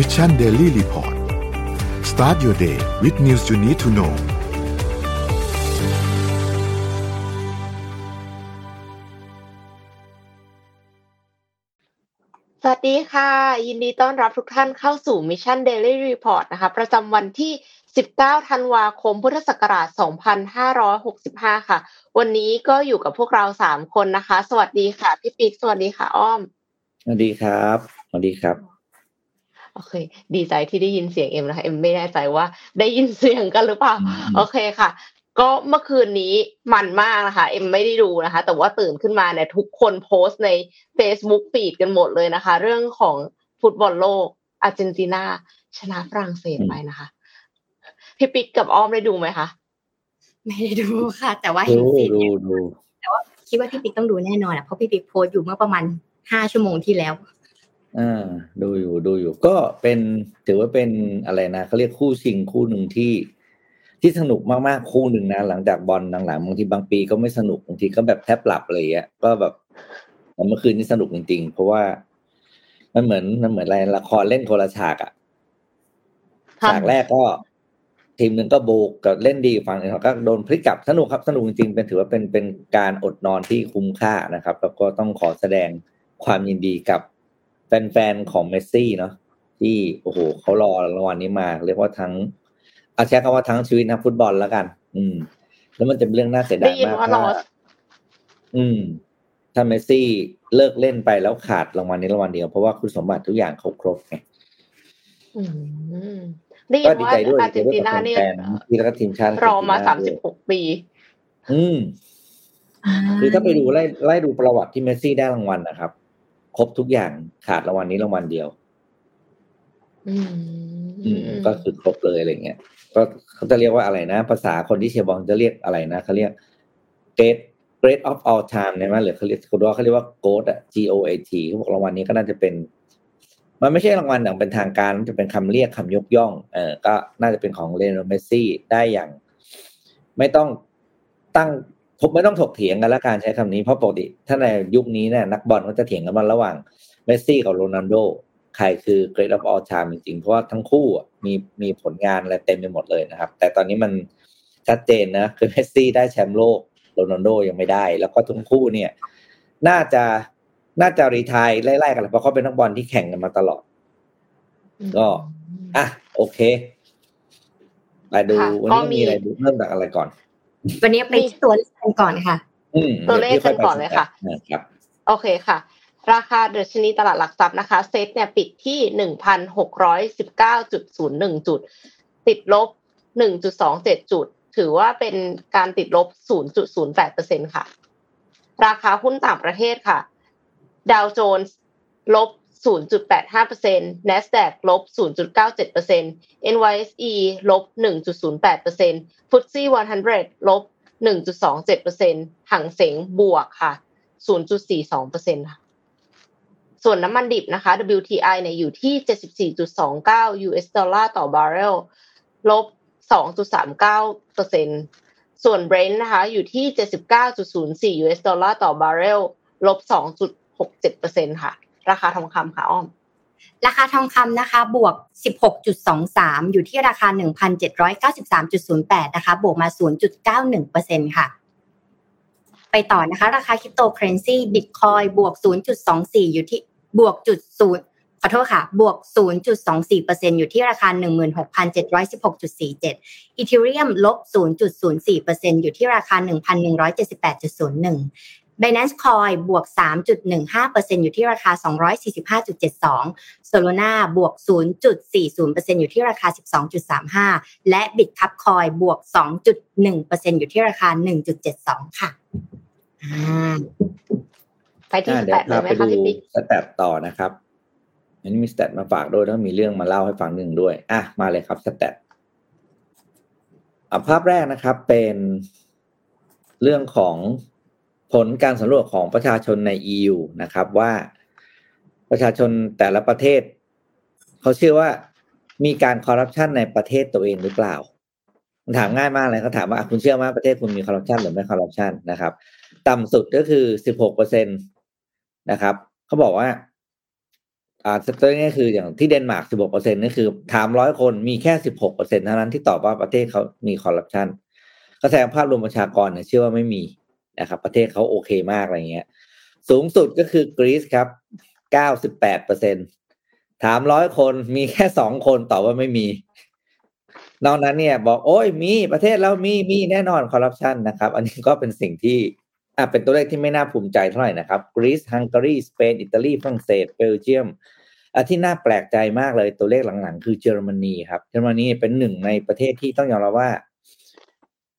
Mission Daily Report start your day with news you need to know สวัสดีค่ะ ยินดีต้อนรับทุกท่านเข้าสู่ Mission Daily Report นะคะ ประจำวันที่ 19 ธันวาคม พุทธศักราช 2565 ค่ะ วันนี้ก็อยู่กับพวกเรา 3 คนนะคะ สวัสดีค่ะ พี่ปิ๊ก สวัสดีค่ะ อ้อม สวัสดีครับ สวัสดีครับ โอเค ดีใจที่ได้ยินเสียงเอ็มนะคะเอ็มไม่แน่ใจว่า ได้ยินเสียงกันหรือเปล่า โอเคค่ะ ก็เมื่อคืนนี้มันมากนะคะ เอ็มไม่ได้ดูนะคะ แต่ว่าตื่นขึ้นมาเนี่ยทุกคนโพสต์ใน Facebook ฟีดกันหมดเลยนะคะ เรื่องของฟุตบอลโลกอาร์เจนตินาชนะฝรั่งเศสไปนะคะพี่ปิ๊กกับอ้อมได้ดูไหมคะไม่ได้ดูค่ะ แต่ว่าดูเห็นฟีดดูเนี่ยดูแต่ว่าคิดว่าพี่ปิ๊กต้องดูแน่นอนอะเพราะพี่ปิ๊กโพสต์อยู่เมื่อประมาณห้าชั่วโมงที่แล้ว อ่าดูอยู่ดูอยู่ ก็เป็นถือว่าเป็นอะไรนะเขาเรียกคู่ชิงคู่หนึ่งที่ ที่สนุกมากๆคู่หนึ่งนะหลังจากบอลหลังๆบางทีบางปีก็ไม่สนุกบางทีก็แบบแทบหลับอะไรอย่างเงี้ยก็แบบแต่เมื่อคืนนี้สนุกจริงๆ เพราะว่า มันเหมือนมันเหมือนอะไรละครเล่นคนละฉากอะค่ะฉากแรกก็ทีมหนึ่งก็โบกกับเล่นดีฝั่งหนึงก็โดนพลิกกลับสนุกครับสนุกจริงๆเป็นถือว่าเป็นเป็นการอดนอนที่คุ้มค่านะครับ แล้วก็ต้องขอแสดงความยินดีกับ แฟนๆของเมสซี่เนาะที่โอ้โหเขารอรางวัลนี้มา เรียกว่าทั้งเอาใช้คำว่าทั้งชีวิตนักฟุตบอลแล้วกัน อืม แล้วมันจะเป็นเรื่องน่าเสียได้ดายยินมากว่ารถ้าออืม ถ้าเมสซี่เลิกเล่นไปแล้วขาดรางวัลนี้รางวัลเดียว เพราะว่าคุณสมบัติทุกอย่างเขาครบไงอืมได้ยิก็นดีว่าใจด้วยอาร์เจนตินาดีเนี่ยใจด้วยกับแฟนๆที่แล้วก็ทีมชาติรอมาอาร์สามเจสินบติหกปี อืมคือถ้าไปดูไล่ไล่ดูประวัติที่เมสซี่ได้รางวัลนะครับ ครบทุกอย่างขาดรางวัลนี้รางวัลเดียว อือืมมก็คือครบเลยอะไรเงี้ยก็เขาจะเรียกว่าอะไรนะ ภาษาคนที่เชียร์บอลจะเรียกอะไรนะเขาเรียก great great of all time เนี่ยมั้ยหรือเขาเรียกเขาเขาเรียกว่า GOAT อะ G O A T เขาบอกรางวัลนี้ก็น่าจะเป็น มันไม่ใช่รางวัลอย่างเป็นทางการ มันจะเป็นคำเรียกคำยกย่อง เออก็น่าจะเป็นของเลโอเมสซี่ได้อย่าง ไม่ต้องตั้ง ผมไม่ต้องถกเถียงกันและการใช้คำนี้เพราะปกติถ้าในยุคนี้เนี่ยนักบอลก็จะเถียงกันมาระหว่างเมสซี่กับโรนัลโดใครคือ great of all time จริงๆ เพราะว่าทั้งคู่อะมีมีผลงานอะไรเต็มไปหมดเลยนะครับ แต่ตอนนี้มันชัดเจนนะ คือเมสซี่ได้แชมป์โลกโรนัลโดยังไม่ได้ แล้วก็ทั้งคู่เนี่ย น่าจะน่าจะรีทายไล่ๆกันแหละเพราะเขาเป็นนักบอลที่แข่งกันมาตลอด ก็อะโอเคไปดูค่ะวันก็นี้มีมีอะไรดูเริ่มจากอะไรก่อน วันนี้ไปที่ตัวเลขกันก่อนค่ะอืมตัวเลขดี๋ยพี่กันก่อนเลยค่ะอ่าครับโอเคค่ะ ราคาเดชนีตลาดหลักทรัพย์นะคะ เซ็ตเนี่ยปิดที่หนึ่งพันหกร้อยสิบเก้าจุดศูนย์หนึ่งจุด ติดลบหนึ่งจุดสองเจ็ดจุด ถือว่าเป็นการติดลบศูนย์จุดศูนย์แปดเปอร์เซ็นค่ะ ราคาหุ้นต่างประเทศค่ะ ดาวโจนส์ลบ 0.85% NASDAQ ลบ 0.97% NYSE ลบ 1.08% FTSE 100 ลบ 1.27%หังเสงบวกค่ะ 0.42%ค่ะส่วนน้ำมันดิบนะคะ WTI เนี่ยอยู่ที่ 74.29 US ดอลลาร์ต่อบาร์เรล ลบ 2.39%ส่วน Brent นะคะ อยู่ที่ 79.04 US ดอลลาร์ต่อบาร์เรล ลบ 2.67%ค่ะ ราคาทองคำค่ะอ้อม ราคาทองคำนะคะ บวก 16.23 อยู่ที่ราคา 1,793.08 นะคะ บวกมา 0.91%ค่ะ ไปต่อนะคะ ราคาคริปโตเคอเรนซีบิตคอยน์บวก 0.24 อยู่ที่บวกจุดศูนย์ขอโทษค่ะ บวก 0.24%อยู่ที่ราคา 16,716.47อีเทเรียมลบ 0.04%อยู่ที่ราคา 1,178.01 Binance Coin บวก 3.15%อยู่ที่ราคา 245.72 Solana บวก 0.40%อยู่ที่ราคา 12.35 และ Bitcup Coin บวก 2.1%อยู่ที่ราคา 1.72 ค่ะอ่าไปที่อ่าสเดี๋แตยวทเลยพาไหมไปคะดูพี่ปิ๊กสแตทต่อนะครับอันนี้มีสแตทมาฝากด้วยแล้วมีเรื่องมาเล่าให้ฟังหนึ่งด้วย อะ มาเลยครับสแตทอะภาพแรกนะครับเป็นเรื่องของ ผลการสำรวจของประชาชนใน EU นะครับว่าประชาชนแต่ละประเทศ เขาเชื่อว่ามีการคอร์รัปชันในประเทศตัวเองหรือเปล่าถามง่ายมากเลยเขาถามว่าคุณเชื่อไหมประเทศคุณมีคอร์รัปชันหรือไม่คอร์รัปชันนะครับ ต่ำสุดก็คือสิบหกเปอร์เซ็นต์นะครับเขาบอกว่า อ่าตัวนี้คืออย่างที่เดนมาร์ก16เปอร์เซ็นต์นี่คือถามร้อยคนมีแค่16เปอร์เซ็นต์เท่านั้นที่ตอบว่าประเทศเขามีคอร์รัปชันก็แสดงภาพรวมประชากรเนี่ยเชื่อว่าไม่มี นะครับประเทศเขาโอเคมากอะไรเงี้ย สูงสุดก็คือกรีซครับ98เปอร์เซ็นต์ถามร้อยคนมีแค่สองคนตอบว่าไม่มี นอกนั้นเนี่ย บอกโอ้ยมีประเทศเรามีมีแน่นอนคอร์รัปชันนะครับ อันนี้ก็เป็นสิ่งที่อะเป็นตัวเลขที่ไม่น่าภูมิใจเท่าไหร่นะครับกรีซฮังการีสเปนอิตาลีฝรั่งเศสเบลเยียมอันที่น่าแปลกใจมากเลยตัวเลขหลังๆ คือเยอรมนีครับเยอรมนีเป็นหนึ่งในประเทศที่ต้องยอมรับว่า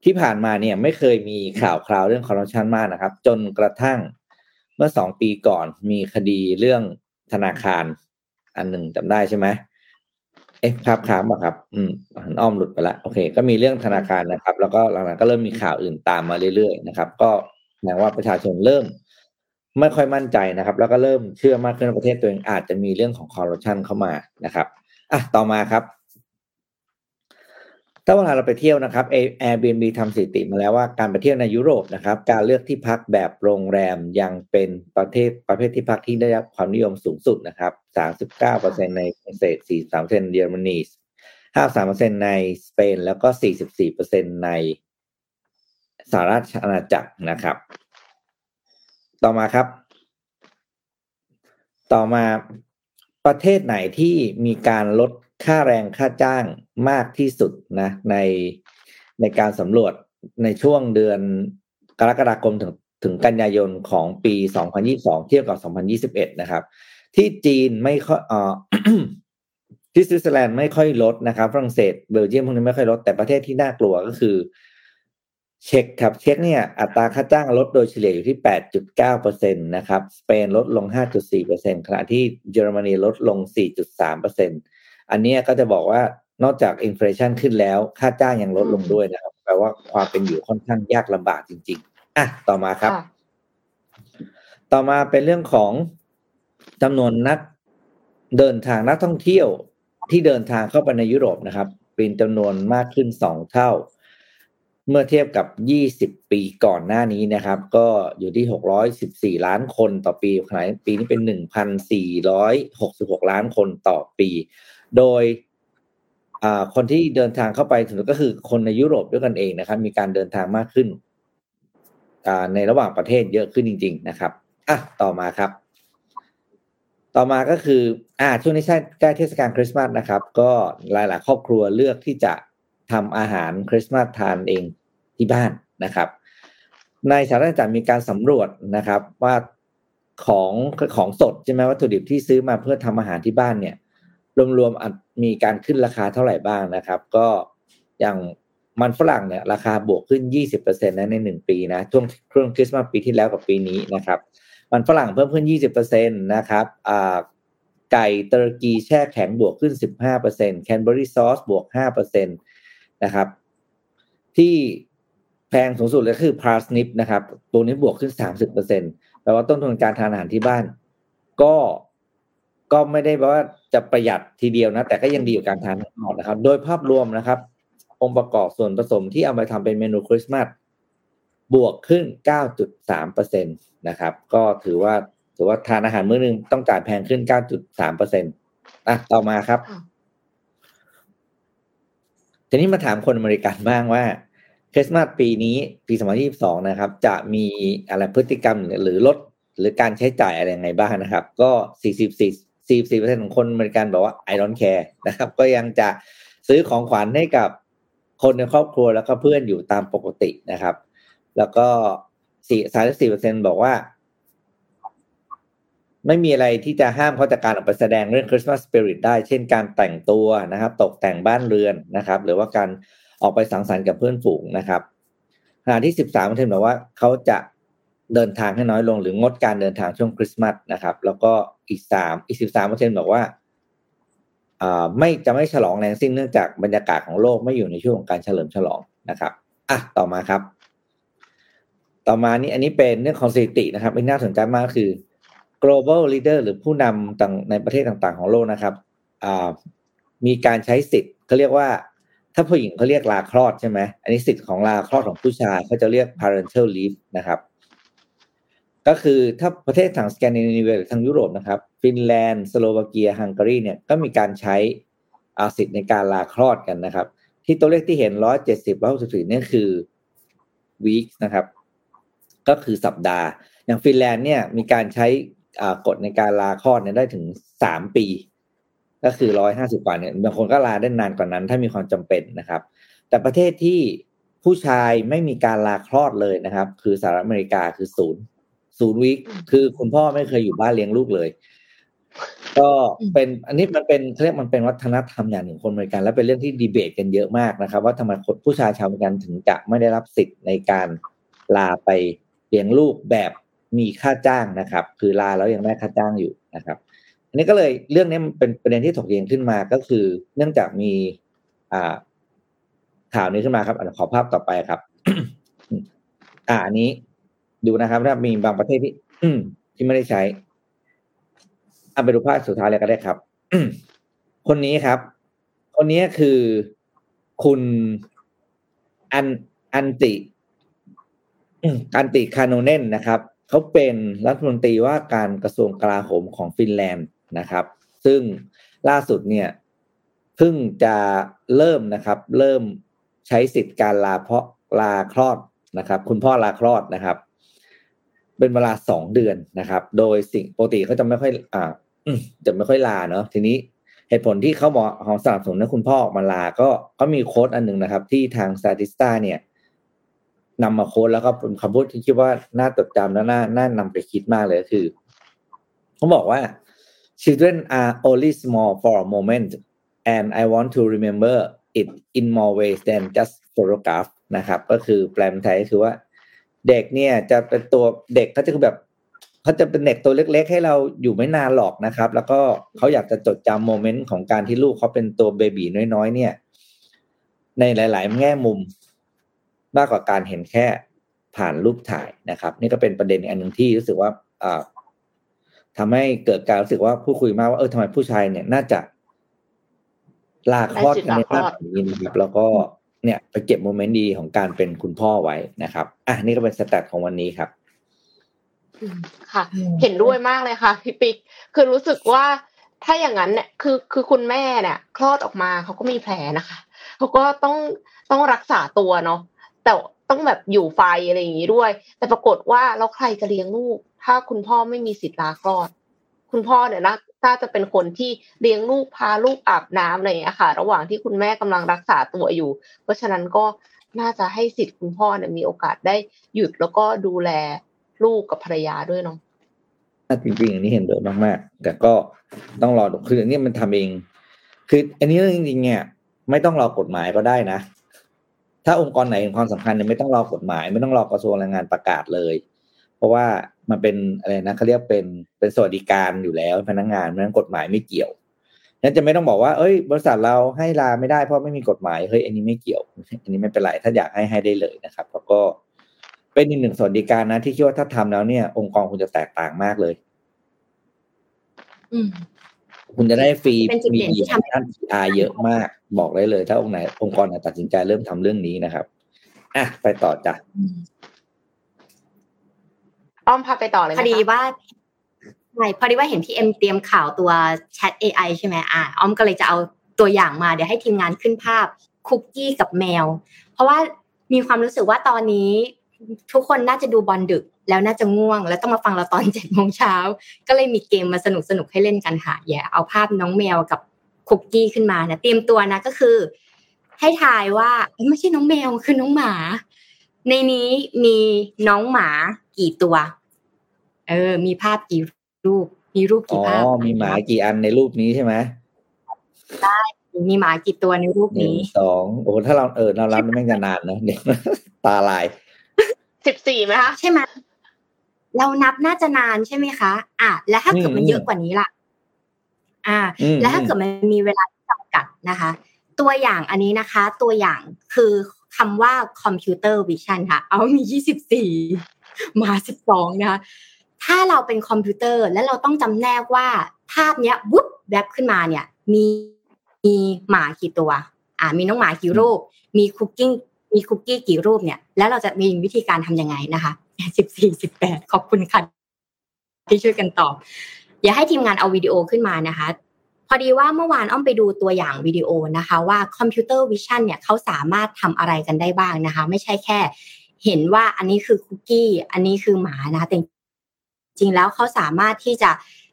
ที่ผ่านมาเนี่ยไม่เคยมีข่าวคราวเรื่องคอร์รัปชันมากนะครับ จนกระทั่งเมื่อสองปีก่อนมีคดีเรื่องธนาคารอันหนึ่งจำได้ใช่ไหมเอ๊ะภาพค้างป่ะครับ อืมหันอ้อมหลุดไปละโอเค ก็มีเรื่องธนาคารนะครับ แล้วก็หลังๆก็เริ่มมีข่าวอื่นตามมาเรื่อยๆนะครับ ก็แสดงว่าประชาชนเริ่ม ไม่ค่อยมั่นใจนะครับ แล้วก็เริ่มเชื่อมากขึ้นว่าประเทศตัวเองอาจจะมีเรื่องของคอร์รัปชันเข้ามานะครับอะต่อมาครับ ถ้าเวลาเราไปเที่ยวนะครับ Airbnb ทำสถิติมาแล้วว่าการไปเที่ยวในยุโรปนะครับ การเลือกที่พักแบบโรงแรมยังเป็นประเทศประเภทที่พักที่ได้รับความนิยมสูงสุดนะครับ 39%ในฝรั่งเศส43%เยอรมนี53%ในสเปนแล้วก็ 44%ในสหราชอาณาจักรนะครับ ต่อมาครับ ต่อมาประเทศไหนที่มีการลด ค่าแรงค่าจ้างมากที่สุดนะในในการสำรวจในช่วงเดือนกรกฎาคมถึงถึงกันยายนของปี 2022 เทียบกับ 2021 นะครับ ที่จีนไม่ค่อยออที่สวิตเซอร์แลนด์ไม่ค่อยลดนะครับฝรั่งเศสเบลเยียมพวกนี้ไม่ค่อยลด แต่ประเทศที่น่ากลัวก็คือ เช็คครับเช็คเนี่ยอัตราค่าจ้างลดโดยเฉลี่ยอยู่ที่ 8.9%นะครับสเปนลดลง 5.4%ขณะที่เยอรมนีลดลง 4.3% อันนี้ก็จะบอกว่านอกจากอินฟลชันขึ้นแล้ว ค่าจ้างยังลดลงด้วยนะครับแปลว่าความเป็นอยู่ค่อนข้างยากลำบากจริง ๆอะต่อมาครับ ต่อมาเป็นเรื่องของจำนวนนักเดินทางนักท่องเที่ยวที่เดินทางเข้าไปในยุโรปนะครับ เป็นจำนวนมากขึ้นสองเท่า เมื่อเทียบกับ20ปีก่อนหน้านี้นะครับ ก็อยู่ที่614ล้านคนต่อปีขณะปีนี้เป็น1,466ล้านคนต่อปี โดยคนที่เดินทางเข้าไปถึงก็คือคนในยุโรปด้วยกันเองนะครับ มีการเดินทางมากขึ้นในระหว่างประเทศเยอะขึ้นจริง ๆ นะครับอะต่อมาครับ ต่อมาก็คือ อ่าช่วงนี้ใช่ใกล้เทศกาลคริสต์มาสนะครับ ก็หลายๆ ครอบครัวเลือกที่จะทำอาหารคริสต์มาสทานเองที่บ้านนะครับ ในสหรัฐจะมีการสำรวจนะครับว่าของของสดใช่ไหมวัตถุดิบที่ซื้อมาเพื่อทำอาหารที่บ้านเนี่ย รวมๆมีการขึ้นราคาเท่าไหร่บ้างนะครับ ก็อย่างมันฝรั่งเนี่ยราคาบวกขึ้น 20%นะในหนึ่งปีนะช่วงช่วงคริสต์มาสปีที่แล้วกับปีนี้นะครับ มันฝรั่งเพิ่มขึ้น 20%นะครับอ่าไก่เตอร์กีแช่แข็งบวกขึ้น 15%แคนเบอรี่ซอสบวก 5%นะครับ ที่แพงสูงสุดเลยคือพาสนิปนะครับ ตัวนี้บวกขึ้น 30%แปลว่าต้นทุนการทานอาหารที่บ้าน ก็ ก็ไม่ได้แปลว่าจะประหยัดทีเดียวนะ แต่ก็ยังดีกว่าการทานข้างนอกนะครับ โดยภาพรวมนะครับ องค์ประกอบส่วนผสมที่เอาไปทำเป็นเมนูคริสต์มาสบวกขึ้น 9.3%นะครับ ก็ถือว่าถือว่าทานอาหารมื้อนึงต้องจ่ายแพงขึ้น 9.3%อะต่อมาครับ ทีนี้มาถามคนอเมริกันบ้างว่าคริสต์มาสปีนี้ปี 2022 นะครับ จะมีอะไรพฤติกรรมหรือลดหรือการใช้จ่ายอะไรยังไงบ้างนะครับ ก็ 44 44%ของคนอเมริกันบอกว่า I don't care นะครับ ก็ยังจะซื้อของขวัญให้กับคนในครอบครัวแล้วก็เพื่อนอยู่ตามปกตินะครับ แล้วก็34%บอกว่า ไม่มีอะไรที่จะห้ามเขาจากการออกไปแสดงเรื่องคริสต์มาสสปิริตได้ เช่นการแต่งตัวนะครับ ตกแต่งบ้านเรือนนะครับ หรือว่าการออกไปสังสรรค์กับเพื่อนฝูงนะครับขณะที่13%บอกว่าเขาจะ เดินทางให้น้อยลงหรืองดการเดินทางช่วงคริสต์มาสนะครับ แล้วก็อีกสามอีกสิบสามเปอร์เซ็นบอกว่าไม่จะไม่ฉลองแรงสิ้นเนื่องจากบรรยากาศของโลกไม่อยู่ในช่วงของการเฉลิมฉลองนะครับอะต่อมาครับ ต่อมานี่อันนี้เป็นเรื่องของสถิตินะครับที่น่าสนใจมากคือ global leader หรือผู้นำต่างในประเทศต่างๆ ของโลกนะครับมีการใช้สิทธิ์เขาเรียกว่า ถ้าผู้หญิงเขาเรียกลาคลอดใช่ไหมอันนี้สิทธิ์ของลาคลอดของผู้ชายเขาจะเรียก parental leave นะครับ ก็คือถ้าประเทศทางสแกนดิเนเวียหรือทางยุโรปนะครับ ฟินแลนด์สโลวาเกียฮังการีเนี่ยก็มีการใช้อาสิทธิ์ในการลาคลอดกันนะครับ ที่ตัวเลขที่เห็นร้อยเจ็ดสิบร้อยสิบสี่นี่คือวีคนะครับ ก็คือสัปดาห์ อย่างฟินแลนด์เนี่ยมีการใช้กฎในการลาคลอดเนี่ยได้ถึงสามปี ก็คือร้อยห้าสิบวันเนี่ยบางคนก็ลาได้นานกว่านั้น ถ้ามีความจำเป็นนะครับ แต่ประเทศที่ผู้ชายไม่มีการลาคลอดเลยนะครับ คือสหรัฐอเมริกาคือศูนย์ ศูนย์วิคคือคุณพ่อไม่เคยอยู่บ้านเลี้ยงลูกเลย ก็เป็นอันนี้มันเป็นเรียกมันเป็นวัฒนธรรมอย่างหนึ่งคนอเมริกันและเป็นเรื่องที่ดีเบตกันเยอะมากนะครับ ว่าทำไมคนผู้ชายชาวอเมริกันถึงจะไม่ได้รับสิทธิ์ในการลาไปเลี้ยงลูกแบบมีค่าจ้างนะครับ คือลาแล้วยังได้ค่าจ้างอยู่นะครับ อันนี้ก็เลยเรื่องนี้มันเป็นประเด็นที่ถกเถียงขึ้นมาก็คือ เนื่องจากมีอ่าข่าวนี้ขึ้นมาครับขอภาพต่อไปครับ อ่าอันนี้ ดูนะครับถ้ามีบางประเทศที่อืที่ไม่ได้ใช้เอาไปดูภาพสุดท้ายเลยก็ได้ครับคนนี้ครับ คนนี้คือคุณอันอันติอันติคาโนเนนนะครับเขาเป็นรัฐมนตรีว่าการกระทรวงกลาโหมของฟินแลนด์นะครับ ซึ่งล่าสุดเนี่ยเพิ่งจะเริ่มนะครับ เริ่มใช้สิทธิ์การลาเพาะลาคลอดนะครับ คุณพ่อลาคลอดนะครับ เป็นเวลาสองเดือนนะครับ โดยสิ่งปกติเขาจะไม่ค่อยอ่าจะไม่ค่อยลาเนาะทีนี้เหตุผลที่เขาบอกขอสนับสนุนให้คุณพ่อออกมาลา ก็ก็มีโค้ดอันหนึ่งนะครับ ที่ทางสตาติสตาเนี่ยนำมาโค้ดแล้วก็เป็นคำพูดที่คิดว่าน่าจดจำและน่าน่านำไปคิดมากเลยคือเขาบอกว่า children are only small for a moment and I want to remember it in more ways than just photograph นะครับ ก็คือแปลเป็นไทยคือว่า เด็กเนี่ยจะเป็นตัวเด็กเขาจะคือแบบเขาจะเป็นเด็กตัวเล็ก ๆ ให้เราอยู่ไม่นานหรอกนะครับ แล้วก็เขาอยากจะจดจำโมเมนต์ของการที่ลูกเขาเป็นตัวเบบีน้อยๆเนี่ย ในหลาย ๆ แง่มุม มากกว่าการเห็นแค่ผ่านรูปถ่ายนะครับ นี่ก็เป็นประเด็นอันหนึ่งที่รู้สึกว่าอ่าทำให้เกิดการรู้สึกว่าผู้คุยมากว่าเออทำไมผู้ชายเนี่ยน่าจะลาคลอดกันในภาพนี้นะครับแล้วก็ เนี่ยไปเก็บโมเมนต์ดีของการเป็นคุณพ่อไว้นะครับ อะนี่ก็เป็นสแตทของวันนี้ครับ ค่ะ เห็นด้วยมากเลยค่ะพี่ปิ๊กคือรู้สึกว่าถ้าอย่างนั้นเนี่ยคือคือคุณแม่เนี่ย คลอดออกมาเขาก็มีแผลนะคะเขาก็ต้องต้องรักษาตัวเนาะแต่ต้องแบบอยู่ไฟอะไรอย่างนี้ด้วย แต่ปรากฏว่าแล้วใครจะเลี้ยงลูก ถ้าคุณพ่อไม่มีสิทธิ์ลาคลอด คุณพ่อเนี่ยนะถ้าจะเป็นคนที่เลี้ยงลูกพาลูกอาบน้ำอะไรอย่างเงี้ยค่ะ ระหว่างที่คุณแม่กำลังรักษาตัวอยู่ เพราะฉะนั้นก็น่าจะให้สิทธิ์คุณพ่อเนี่ยมีโอกาสได้หยุดแล้วก็ดูแลลูกกับภรรยาด้วยเนาะจริงๆอันนี้เห็นด้วยมากๆแต่ก็ต้องรอคืออันนี้มันทำเอง คืออันนี้จริงๆเนี่ยไม่ต้องรอกฎหมายก็ได้นะ ถ้าองค์กรไหนเห็นความสำคัญเนี่ยไม่ต้องรอกฎหมาย ไม่ต้องรอกระทรวงแรงงานประกาศเลย เพราะว่ามันเป็นอะไรนะเขาเรียกเป็นเป็นสวัสดิการอยู่แล้วพนักงงานเพราะนั้นกฎหมายไม่เกี่ยวนั้นจะไม่ต้องบอกว่าเอ้ย บริษัทเราให้ลาไม่ได้เพราะไม่มีกฎหมายเฮ้ยอันนี้ไม่เกี่ยว อันนี้ไม่เป็นไรถ้าอยากให้ให้ได้เลยนะครับ แล้วก็เป็นอีกหนึ่งสวัสดิการนะ ที่คิดว่าถ้าทำแล้วเนี่ย องค์กรคุณจะแตกต่างมากเลย อืมคุณจะได้ฟรีมีด้านอาเยอะมาก บอกได้เลย ถ้าองค์ไหนองค์กรไหนตัดสินใจเริ่มทำเรื่องนี้นะครับอะไปต่อจ้ะ อ้อมพาไปต่อเลยพอดีว่าใช่พอดีว่าเห็นพี่เอ็มเตรียมข่าวตัว Chat AI ใช่ไหมอ่าอ้อมก็เลยจะเอาตัวอย่างมาเดี๋ยวให้ทีมงานขึ้นภาพคุกกี้กับแมว เพราะว่ามีความรู้สึกว่าตอนนี้ทุกคนน่าจะดูบอลดึกแล้วน่าจะง่วง แล้วต้องมาฟังเราตอนเจ็ดโมงเช้าก็เลยมีเกมมาสนุกสนุกให้เล่นกันค่ะอย่าเอาภาพน้องแมวกับคุกกี้ขึ้นมานะเตรียมตัวนะก็คือ ให้ทายว่าไม่ใช่น้องแมวคือน้องหมา ในนี้มีน้องหมา กี่ตัว เออ มีภาพกี่รูป มีรูปกี่ภาพอ๋อมีหมากี่อันในรูปนี้ใช่ไหมได้มีหมากี่ตัวในรูปนี้สองโอ้ถ้าเราเออเรารับไม่จะนานนะเดี๋ยวตาลายสิบสี่ไหมคะใช่ไหมเรานับน่าจะนานใช่ไหมคะ อะ แล้วถ้าเกิดมันเยอะกว่านี้ล่ะ อ่า แล้วถ้าเกิดมันมีเวลาจำกัดนะคะ ตัวอย่างอันนี้นะคะ ตัวอย่างคือคำว่า computer vision ค่ะ เอามียี่สิบสี่ มาสิบสองนะคะถ้าเราเป็นคอมพิวเตอร์แล้วเราต้องจำแนกว่าภาพเนี้ยวุบแบบขึ้นมาเนี่ย มีมีหมากี่ตัว อ่า มีน้องหมากี่รูป มีคุกกี้มีคุกกี้กี่รูปเนี่ย แล้วเราจะมีวิธีการทำยังไงนะคะสิบสี่สิบแปดขอบคุณค่ะที่ช่วยกันตอบ อย่าให้ทีมงานเอาวิดีโอขึ้นมานะคะ พอดีว่าเมื่อวานอ้อมไปดูตัวอย่างวิดีโอนะคะ ว่า computer vision เนี่ยเขาสามารถทำอะไรกันได้บ้างนะคะ ไม่ใช่แค่ เห็นว่าอันนี้คือคุกกี้ อันนี้คือหมานะแต่จริงแล้วเขาสามารถที่จะ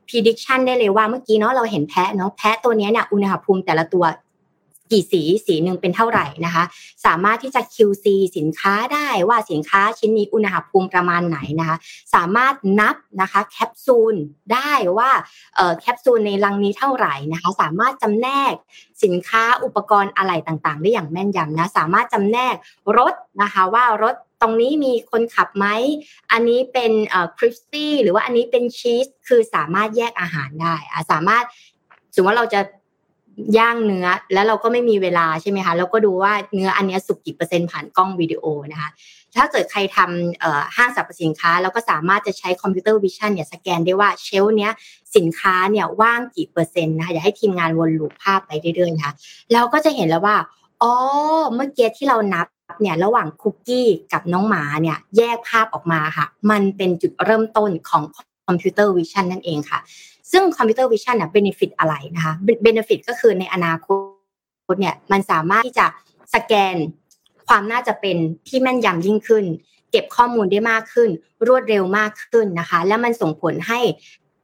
prediction ได้เลยว่าเมื่อกี้เนาะเราเห็นแพะเนาะแพะตัวนี้เนี่ยอุณหภูมิแต่ละตัวกี่สีสีหนึ่งเป็นเท่าไหร่นะคะ สามารถที่จะ QC สินค้าได้ว่าสินค้าชิ้นนี้อุณหภูมิประมาณไหนนะคะ สามารถนับนะคะแคปซูลได้ว่าแคปซูลในลังนี้เท่าไหร่นะคะ สามารถจำแนกสินค้าอุปกรณ์อะไรต่างๆ ได้อย่างแม่นยำนะสามารถจำแนกรถนะคะว่ารถ ตรงนี้มีคนขับไหม อันนี้เป็น crispy หรือว่าอันนี้เป็นชีส คือสามารถแยกอาหารได้สามารถสมมติว่าเราจะย่างเนื้อแล้วเราก็ไม่มีเวลาใช่ไหมคะแล้วก็ดูว่าเนื้ออันนี้สุกกี่เปอร์เซ็นต์ผ่านกล้องวิดีโอนะคะถ้าเกิดใครทำห้างสรรพสินค้าแล้วก็สามารถจะใช้ computer vision เนี่ยสแกนได้ว่า shelf เนี้ยสินค้าเนี่ยว่างกี่เปอร์เซ็นต์นะคะอย่าให้ทีมงานวนลูปภาพไปเรื่อยๆนะคะเราก็จะเห็นแล้วว่าอ๋อเมื่อกี้ที่เรานับ เนี่ยระหว่างคุกกี้กับน้องหมาเนี่ยแยกภาพออกมาค่ะ มันเป็นจุดเริ่มต้นของ computer vision นั่นเองค่ะ ซึ่ง computer vision เนี่ย benefit อะไรนะคะ benefit ก็คือในอนาคตเนี่ยมันสามารถที่จะสแกนความน่าจะเป็นที่แม่นยำยิ่งขึ้น เก็บข้อมูลได้มากขึ้น รวดเร็วมากขึ้นนะคะ และมันส่งผลให้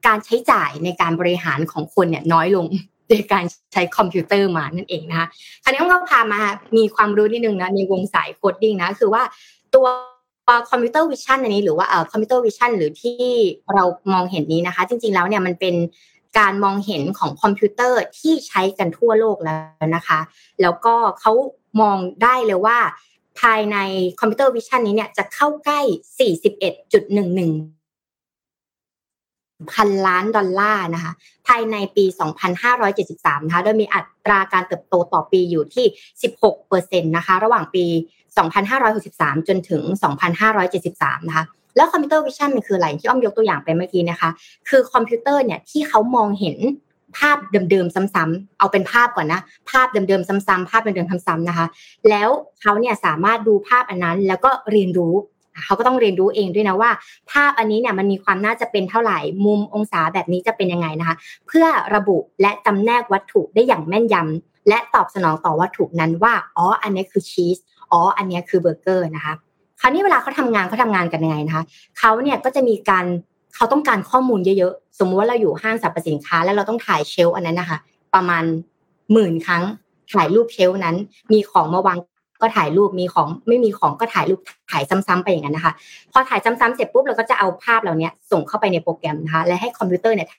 การใช้จ่ายในการบริหารของคนเนี่ยน้อยลง ดยการใช้คอมพิวเตอร์มานั่นเองนะคะคราวนี้ก็พามามีความรู้นิดนึงนะในวงสาย coding นะคือว่าตัว computer vision อันนี้หรือว่าเอ่อ computer vision หรือที่เรามองเห็นนี้นะคะ จริง ๆแล้วเนี่ยมันเป็นการมองเห็นของคอมพิวเตอร์ที่ใช้กันทั่วโลกแล้วนะคะ แล้วก็เขามองได้เลยว่า ภายใน computer vision นี้เนี่ยจะเข้าใกล้ 41.11 พันล้านดอลลาร์นะคะภายในปี 2573 นะคะ โดยมีอัตราการเติบโตต่อปีอยู่ที่ 16%นะคะ ระหว่างปี 2563 จนถึง 2573 นะคะ แล้ว computer vision มันคืออะไร ที่อ้อมยกตัวอย่างไปเมื่อกี้นะคะ คือคอมพิวเตอร์เนี่ยที่เขามองเห็นภาพเดิมๆซ้ำๆ เอาเป็นภาพก่อนนะ ภาพเดิมๆซ้ำๆ ภาพเดิมๆซ้ำๆนะคะ แล้วเขาเนี่ยสามารถดูภาพอันนั้น แล้วก็เรียนรู้ เขาก็ต้องเรียนรู้เองด้วยนะว่า ภาพอันนี้เนี่ยมันมีความน่าจะเป็นเท่าไหร่มุมองศาแบบนี้จะเป็นยังไงนะคะ เพื่อระบุและจำแนกวัตถุได้อย่างแม่นยำและตอบสนองต่อวัตถุนั้นว่าอ๋ออันนี้คือชีสอ๋ออันนี้คือเบอร์เกอร์นะคะคราวนี้เวลาเขาทำงานเขาทำงานกันยังไงนะคะเขาเนี่ยก็จะมีการเขาต้องการข้อมูลเยอะๆ สมมติว่าเราอยู่ห้างสรรพสินค้า แล้วเราต้องถ่ายเชลอันนั้นนะคะ ประมาณหมื่นครั้งถ่ายรูปเชลนั้น มีของมาวาง ก็ถ่ายรูปมีของไม่มีของก็ถ่ายรูปถ่ายซ้ำๆไปอย่างนั้นนะคะ พอถ่ายซ้ำๆเสร็จปุ๊บเราก็จะเอาภาพเหล่านี้ส่งเข้าไปในโปรแกรมนะคะและให้คอมพิวเตอร์เนี่ย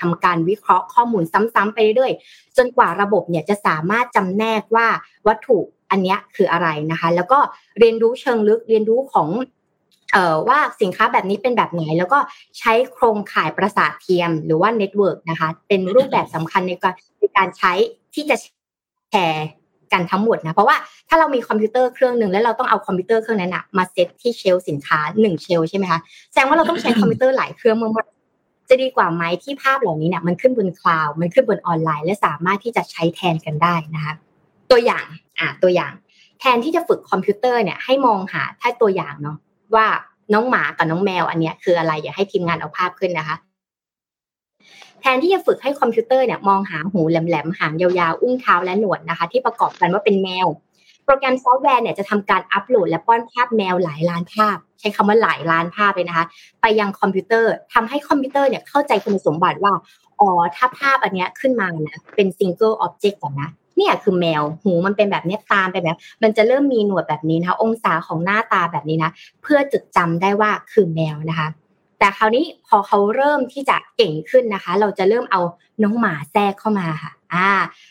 ทำการวิเคราะห์ข้อมูลซ้ำๆไปเรื่อยๆจนกว่าระบบเนี่ยจะสามารถจำแนกว่าวัตถุอันนี้คืออะไรนะคะ แล้วก็เรียนรู้เชิงลึกเรียนรู้ของเอ่อว่าสินค้าแบบนี้เป็นแบบไหน แล้วก็ใช้โครงข่ายประสาทเทียมหรือว่า network นะคะ เป็นรูปแบบสำคัญในการในการใช้ที่จะแชร์ กันทั้งหมดนะ เพราะว่าถ้าเรามีคอมพิวเตอร์เครื่องหนึ่งแล้วเราต้องเอาคอมพิวเตอร์เครื่องนั้นนะมาเซตที่ shelf สินค้าหนึ่ง shelf ใช่ไหมคะแสดงว่าเราต้องใช้คอมพิวเตอร์หลายเครื่องมากจะดีกว่าไหมที่ภาพเหล่านี้เนี่ยมันขึ้นบน cloud มันขึ้นบนออนไลน์ และสามารถที่จะใช้แทนกันได้นะคะตัวอย่างอ่าตัวอย่าง แทนที่จะฝึกคอมพิวเตอร์เนี่ยให้มองหาถ้าตัวอย่างเนาะว่าน้องหมากับน้องแมวอันเนี้ยคืออะไรอยากให้ทีมงานเอาภาพขึ้นนะคะ แทนที่จะฝึกให้คอมพิวเตอร์เนี่ยมองหาหูแหลมๆหางยาวๆ อุ้งเท้าและหนวดนะคะ ที่ประกอบกันว่าเป็นแมว โปรแกรมซอฟต์แวร์เนี่ยจะทำการอัปโหลดและป้อนภาพแมวหลายล้านภาพ ใช้คำว่าหลายล้านภาพเลยนะคะ ไปยังคอมพิวเตอร์ทำให้คอมพิวเตอร์เนี่ยเข้าใจคุณสมบัติว่าอ๋อถ้าภาพอันเนี้ยขึ้นมานะเป็น single object ก่อนนะเนี่ยคือแมวหูมันเป็นแบบนี้ตามไปแบบ มันจะเริ่มมีหนวดแบบนี้นะคะองศาของหน้าตาแบบนี้นะ เพื่อจดจำได้ว่าคือแมวนะคะ แต่คราวนี้พอเขาเริ่มที่จะเก่งขึ้นนะคะ เราจะเริ่มเอาน้องหมาแทรกเข้ามาค่ะอ่า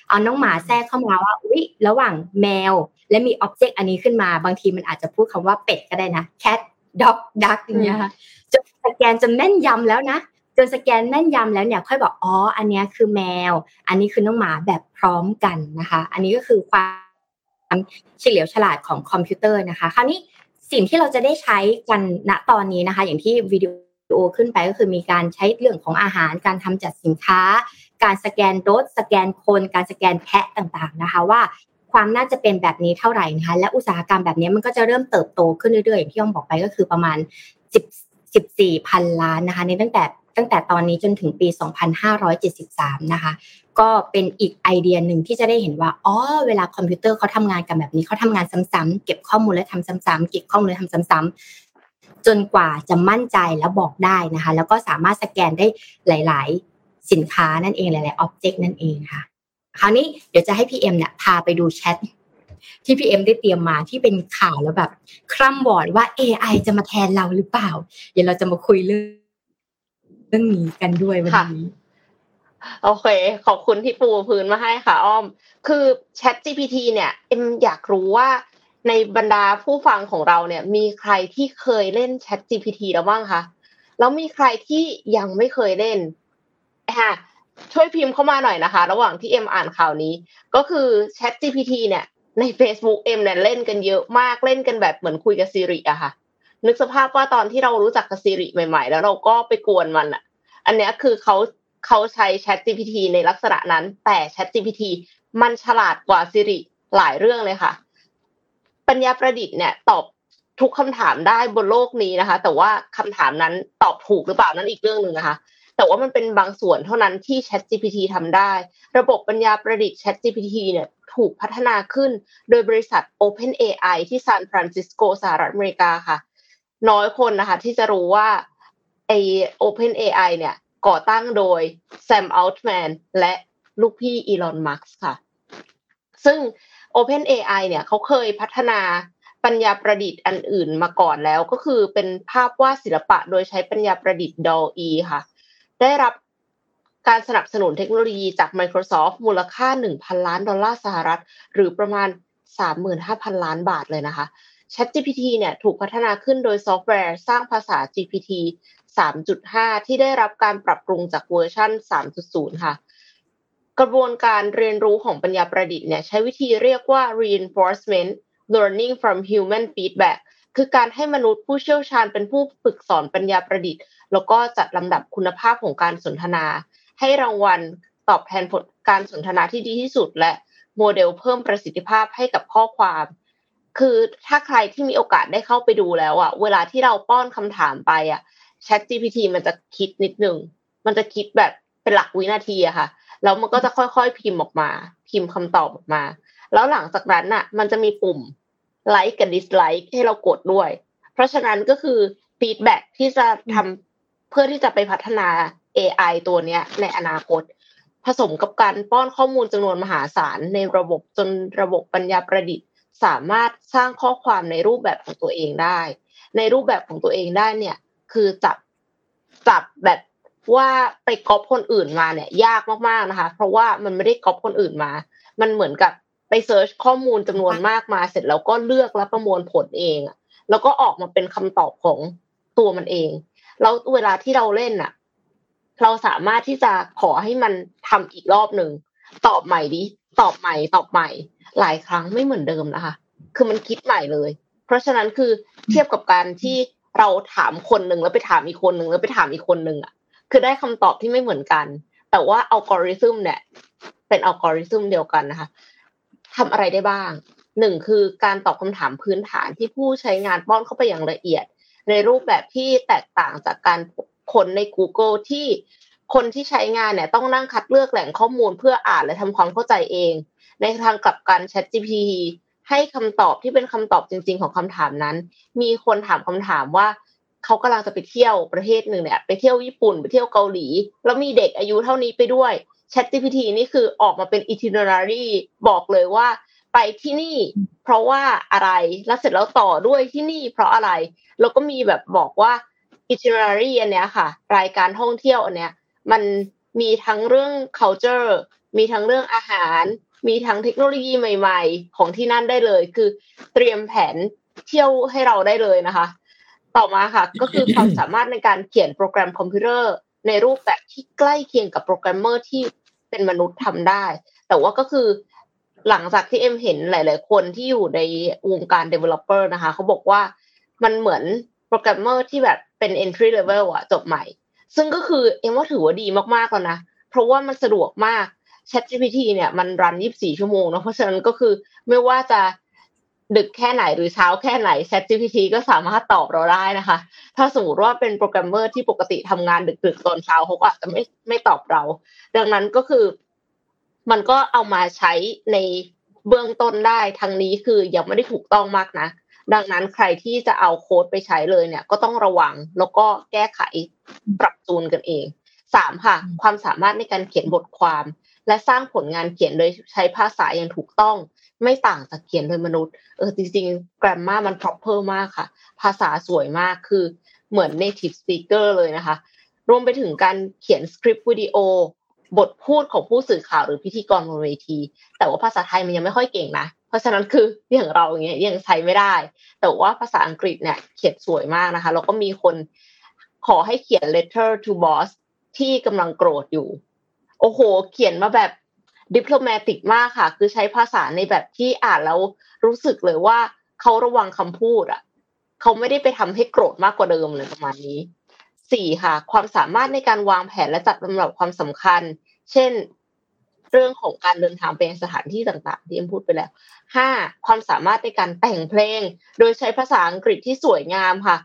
เอาน้องหมาแทรกเข้ามาว่าอุ๊ยระหว่างแมว และมี object อันนี้ขึ้นมา บางทีมันอาจจะพูดคำว่าเป็ดก็ได้นะ cat dog duck อย่างเงี้ยค่ะจะสแกนจะแม่นยำแล้วนะจนสแกนแม่นยำแล้วเนี่ยค่อยบอกอ๋ออันนี้คือแมว อันนี้คือน้องหมาแบบพร้อมกันนะคะ อันนี้ก็คือความเฉลียวฉลาดของคอมพิวเตอร์นะคะ คราวนี้สิ่งที่เราจะได้ใช้กันณตอนนี้นะคะ อย่างที่วิดีโอขึ้นไปก็คือมีการใช้เรื่องของอาหารการทำจัดสินค้า การสแกนรถสแกนคน การสแกนแพะต่างๆนะคะว่าความน่าจะเป็นแบบนี้เท่าไหร่นะคะและอุตสาหกรรมแบบนี้มันก็จะเริ่มเติบโตขึ้นเรื่อยๆอย่างที่ยองบอกไปก็คือประมาณ 10 14พันล้านนะคะในตั้งแต่ตั้งแต่ตอนนี้จนถึงปี 2573 นะคะ ก็เป็นอีกไอเดียหนึ่งที่จะได้เห็นว่า อ๋อ เวลาคอมพิวเตอร์เขาทำงานกันแบบนี้เขาทำงานซ้ำๆเก็บข้อมูลและทำซ้ำๆเก็บข้อมูลและทำซ้ำๆ จนกว่าจะมั่นใจแล้วบอกได้นะคะ แล้วก็สามารถสแกนได้หลาย ๆ สินค้านั่นเองหลายๆ object นั่นเองค่ะ คราวนี้เดี๋ยวจะให้พี่เอ็มเนี่ยพาไปดูแชทที่พี่เอ็มได้เตรียมมาที่เป็นข่าวแล้วแบบ คร่ำหวอดว่า AI จะมาแทนเราหรือเปล่า เดี๋ยวเราจะมาคุยเรื่องเรื่องนี้กันด้วยวันนี้โอเค ขอบคุณที่ปูพื้นมาให้ค่ะ อ้อม คือ Chat GPT เนี่ย เอ็มอยากรู้ว่า ในบรรดาผู้ฟังของเราเนี่ย มีใครที่เคยเล่น Chat GPT แล้วบ้างคะแล้วมีใครที่ยังไม่เคยเล่นฮะช่วยพิมพ์เข้ามาหน่อยนะคะ ระหว่างที่เอ็มอ่านข่าวนี้ ก็คือ Chat GPT เนี่ยใน Facebook เอ็มเนี่ยเล่นกันเยอะมากเล่นกันแบบเหมือนคุยกับซีริอะค่ะ นึกสภาพว่าตอนที่เรารู้จักกับซีริใหม่ ๆ แล้วเราก็ไปกวนมันอะอันเนี้ยคือเขาเขาใช้ Chat GPT ในลักษณะนั้น แต่ Chat GPT มันฉลาดกว่าซีริหลายเรื่องเลยค่ะ ปัญญาประดิษฐ์เนี่ยตอบทุกคำถามได้บนโลกนี้นะคะ แต่ว่าคำถามนั้นตอบถูกหรือเปล่านั้นอีกเรื่องหนึ่งนะคะ แต่ว่ามันเป็นบางส่วนเท่านั้นที่ Chat GPT ทำได้ ระบบปัญญาประดิษฐ์ Chat GPT เนี่ยถูกพัฒนาขึ้นโดยบริษัท OpenAI ที่ซานฟรานซิสโกสหรัฐอเมริกาค่ะ น้อยคนนะคะ ที่จะรู้ว่าไอ OpenAI เนี่ยก่อตั้งโดยแซมอัลต์แมนและลูกพี่อีลอนมัสค่ะ ซึ่ง OpenAI เนี่ยเขาเคยพัฒนาปัญญาประดิษฐ์อันอื่นมาก่อนแล้ว ก็คือเป็นภาพวาดศิลปะโดยใช้ปัญญาประดิษฐ์ DALL-E ค่ะ ได้รับการสนับสนุนเทคโนโลยีจาก Microsoft มูลค่า 1,000 ล้านดอลลาร์สหรัฐ หรือประมาณ 35,000 ล้านบาทเลยนะคะ ChatGPT เนี่ยถูกพัฒนาขึ้นโดยซอฟต์แวร์สร้างภาษา GPT 3.5 ที่ได้รับการปรับปรุงจากเวอร์ชัน3.0 ค่ะ กระบวนการเรียนรู้ของปัญญาประดิษฐ์เนี่ยใช้วิธีเรียกว่า reinforcement learning from human feedback คือการให้มนุษย์ผู้เชี่ยวชาญเป็นผู้ฝึกสอนปัญญาประดิษฐ์ แล้วก็จัดลำดับคุณภาพของการสนทนา ให้รางวัลตอบแทนผลการสนทนาที่ดีที่สุด และโมเดลเพิ่มประสิทธิภาพให้กับข้อความ คือถ้าใครที่มีโอกาสได้เข้าไปดูแล้วอะเวลาที่เราป้อนคำถามไปอะ Chat GPT มันจะคิดนิดนึง มันจะคิดแบบเป็นหลักวินาทีอะค่ะ แล้วมันก็จะค่อยๆพิมพ์ออกมา พิมพ์คำตอบออกมา แล้วหลังจากนั้นน่ะ มันจะมีปุ่มไลค์กับ dislike ให้เรากดด้วย เพราะฉะนั้นก็คือ feedback ที่จะทำเพื่อที่จะไปพัฒนา AI ตัวเนี้ย ในอนาคต ผสมกับการป้อนข้อมูลจำนวนมหาศาลในระบบจนระบบปัญญาประดิษฐ์ สามารถสร้างข้อความในรูปแบบของตัวเองได้ ในรูปแบบของตัวเองได้เนี่ย คือจับจับแบบ ว่าไปก๊อปคนอื่นมาเนี่ย ยากมากๆนะคะ เพราะว่ามันไม่ได้ก๊อปคนอื่นมา มันเหมือนกับไปเซิร์ชข้อมูลจำนวนมากมาเสร็จแล้วก็เลือกและประมวลผลเองแล้วก็ออกมาเป็นคำตอบของตัวมันเองแล้วเวลาที่เราเล่นอะเราสามารถที่จะขอให้มันทำอีกรอบหนึ่งตอบใหม่ดิตอบใหม่ตอบใหม่ หลายครั้งไม่เหมือนเดิมนะคะ คือมันคิดใหม่เลย เพราะฉะนั้นคือเทียบกับการที่เราถามคนหนึ่งแล้วไปถามอีกคนหนึ่งแล้วไปถามอีกคนหนึ่งอะ คือได้คำตอบที่ไม่เหมือนกัน แต่ว่าอัลกอริทึมเนี่ย เป็นอัลกอริทึมเดียวกันนะคะทำอะไรได้บ้างหนึ่งคือการตอบคำถามพื้นฐานที่ผู้ใช้งานป้อนเข้าไปอย่างละเอียด ในรูปแบบที่แตกต่างจากการคนใน Google ที่คนที่ใช้งานเนี่ยต้องนั่งคัดเลือกแหล่งข้อมูลเพื่ออ่านและทำความเข้าใจเอง ในทางกลับกัน ChatGPT ให้คำตอบที่เป็นคำตอบจริง ๆ ของคำถามนั้น มีคนถามคำถามว่า เขากำลังจะไปเที่ยวประเทศหนึ่งเนี่ยไปเที่ยวญี่ปุ่นไปเที่ยวเกาหลี แล้วมีเด็กอายุเท่านี้ไปด้วย ChatGPT นี่คือออกมาเป็น itinerary บอกเลยว่า ไปที่นี่ เพราะว่าอะไรแล้วเสร็จแล้วต่อด้วยที่นี่ เพราะอะไร แล้วก็มีแบบบอกว่า itinerary อันเนี้ยค่ะ รายการท่องเที่ยวอันเนี้ย มันมีทั้งเรื่อง culture มีทั้งเรื่องอาหาร มีทั้งเทคโนโลยีใหม่ ๆ ของที่นั่นได้เลย คือเตรียมแผนเที่ยวให้เราได้เลยนะคะ ต่อมาค่ะ ก็คือความสามารถในการเขียนโปรแกรมคอมพิวเตอร์ ในรูปแบบที่ใกล้เคียงกับโปรแกรมเมอร์ที่เป็นมนุษย์ทำได้ แต่ว่าก็คือหลังจากที่เอ็มเห็นหลาย ๆ คนที่อยู่ในวงการ developer นะคะ เขาบอกว่ามันเหมือนโปรแกรมเมอร์ที่แบบเป็น entry level อะจบใหม่ ซึ่งก็คือเอ็มว่าถือว่าดีมาก ๆ แล้วนะ เพราะว่ามันสะดวกมาก ChatGPT เนี่ยมัน run 24 ชั่วโมงเนาะเพราะฉะนั้นก็คือไม่ว่าจะ ดึกแค่ไหนหรือเช้าแค่ไหน ChatGPT ก็สามารถตอบเราได้นะคะ ถ้าสมมติว่าเป็นโปรแกรมเมอร์ที่ปกติทำงานดึกๆตอนเช้าเขาก็อาจจะไม่ไม่ตอบเรา ดังนั้นก็คือ มันก็เอามาใช้ในเบื้องต้นได้ทั้งนี้คือยังไม่ได้ถูกต้องมากนะดังนั้นใครที่จะเอาโค้ดไปใช้เลยเนี่ย ก็ต้องระวังแล้วก็แก้ไขปรับจูนกันเองสามค่ะ ความสามารถในการเขียนบทความ และสร้างผลงานเขียนโดยใช้ภาษาอย่างถูกต้อง ไม่ต่างจากเขียนโดยมนุษย์ เออจริงๆ แกรมมามัน proper มากค่ะ ภาษาสวยมากคือเหมือน native speaker เลยนะคะ รวมไปถึงการเขียนสคริปต์วิดีโอบทพูดของผู้สื่อข่าวหรือพิธีกรบนเวที แต่ว่าภาษาไทยมันยังไม่ค่อยเก่งนะ เพราะฉะนั้นคืออย่างเราอย่างเงี้ยยังใช้ไม่ได้ แต่ว่าภาษาอังกฤษเนี่ยเขียนสวยมากนะคะ แล้วก็มีคนขอให้เขียน letter to boss ที่กำลังโกรธอยู่ โอ้โห เขียนมาแบบ ดิปโลมติกมากค่ะ คือใช้ภาษาในแบบที่อ่านแล้วรู้สึกเลยว่าเขาระวังคำพูดอะเขาไม่ได้ไปทำให้โกรธมากกว่าเดิมเลยประมาณนี้สี่ค่ะ ความสามารถในการวางแผนและจัดลำดับความสำคัญ เช่น เรื่องของการเดินทางไปสถานที่ต่างๆ ที่เอ็มพูดไปแล้วห้าความสามารถในการแต่งเพลง โดยใช้ภาษาอังกฤษที่สวยงามค่ะ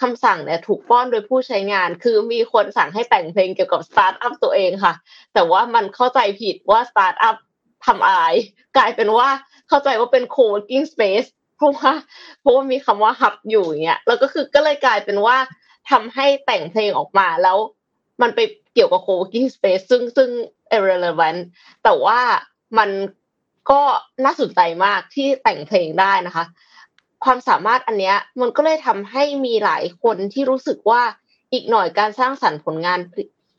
คำสั่งเนี่ยถูกป้อนโดยผู้ใช้งาน คือมีคนสั่งให้แต่งเพลงเกี่ยวกับสตาร์ทอัพตัวเองค่ะ แต่ว่ามันเข้าใจผิดว่าสตาร์ทอัพทำอะไรกลายเป็นว่าเข้าใจว่าเป็น co-working space เพราะว่าเพราะว่ามีคำว่าฮับอยู่อย่างเงี้ยแล้วก็คือก็เลยกลายเป็นว่าทำให้แต่งเพลงออกมาแล้ว มันไปเกี่ยวกับ co-working space ซึ่งซึ่ง irrelevant แต่ว่ามันก็น่าสนใจมากที่แต่งเพลงได้นะคะ ความสามารถอันเนี้ยมันก็เลยทำให้มีหลายคนที่รู้สึกว่าอีกหน่อยการสร้างสรรค์ผลงาน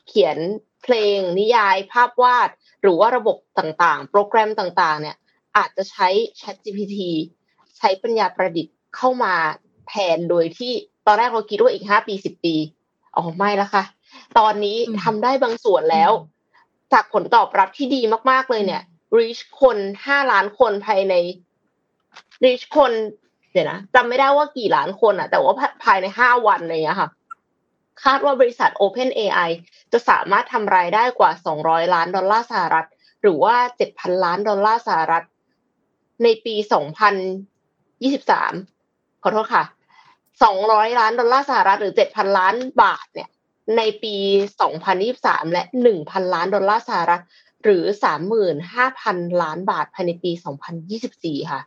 เขียนเพลง นิยาย ภาพวาด หรือว่าระบบต่างๆ โปรแกรมต่างๆ เนี่ย อาจจะใช้ ChatGPT ใช้ปัญญาประดิษฐ์เข้ามาแทนโดยที่ตอนแรกเราคิดว่าอีกห้าปีสิบปีอ๋อไม่แล้วค่ะ ตอนนี้ทำได้บางส่วนแล้ว จากผลตอบรับที่ดีมากๆเลยเนี่ย reach คนห้าล้านคนภายใน reach คน เดี๋ยวนะจำไม่ได้ว่ากี่ล้านคนอะแต่ว่าภายในห้าวันเลยอะค่ะ คาดว่าบริษัท Open AI จะสามารถทำรายได้กว่า 200 ล้านดอลลาร์สหรัฐ หรือว่า 7,000 ล้านดอลลาร์สหรัฐ ในปี 2023 ขอโทษค่ะ 200 ล้านดอลลาร์สหรัฐหรือ 7,000 ล้านบาทเนี่ยในปี 2023 และ 1,000 ล้านดอลลาร์สหรัฐ หรือ 35,000 ล้านบาทภายในปี 2024 ค่ะ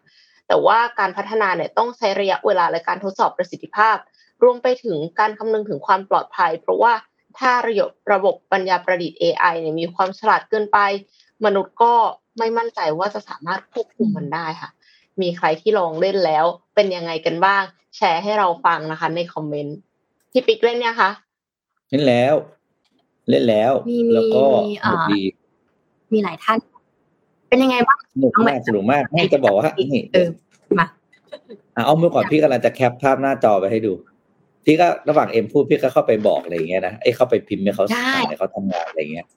แต่ว่าการพัฒนาเนี่ยต้องใช้ระยะเวลาและการทดสอบประสิทธิภาพ รวมไปถึงการคำนึงถึงความปลอดภัย เพราะว่าถ้าระบบระบบปัญญาประดิษฐ์ AI เนี่ยมีความฉลาดเกินไป มนุษย์ก็ไม่มั่นใจว่าจะสามารถควบคุมมันได้ค่ะ มีใครที่ลองเล่นแล้ว เป็นยังไงกันบ้าง แชร์ให้เราฟังนะคะ ในคอมเมนต์พี่ปิ๊กเล่นเนี่ยคะเล่นแล้ว เล่นแล้ว แล้วก็ดีมีหลายท่าน เป็นยังไงบ้างสนุกมากสนุกมากให้จะบอกว่านี่เออมาเอาเมื่อก่อนพี่กำลังจะแคปภาพหน้าจอไปให้ดู พี่ก็ระหว่างเอ็มพูดพี่ก็เข้าไปบอกอะไรอย่างเงี้ยนะไอ้เข้าไปพิมพ์ให้เขาสั่งให้เขาทำงานอะไรเงี้ย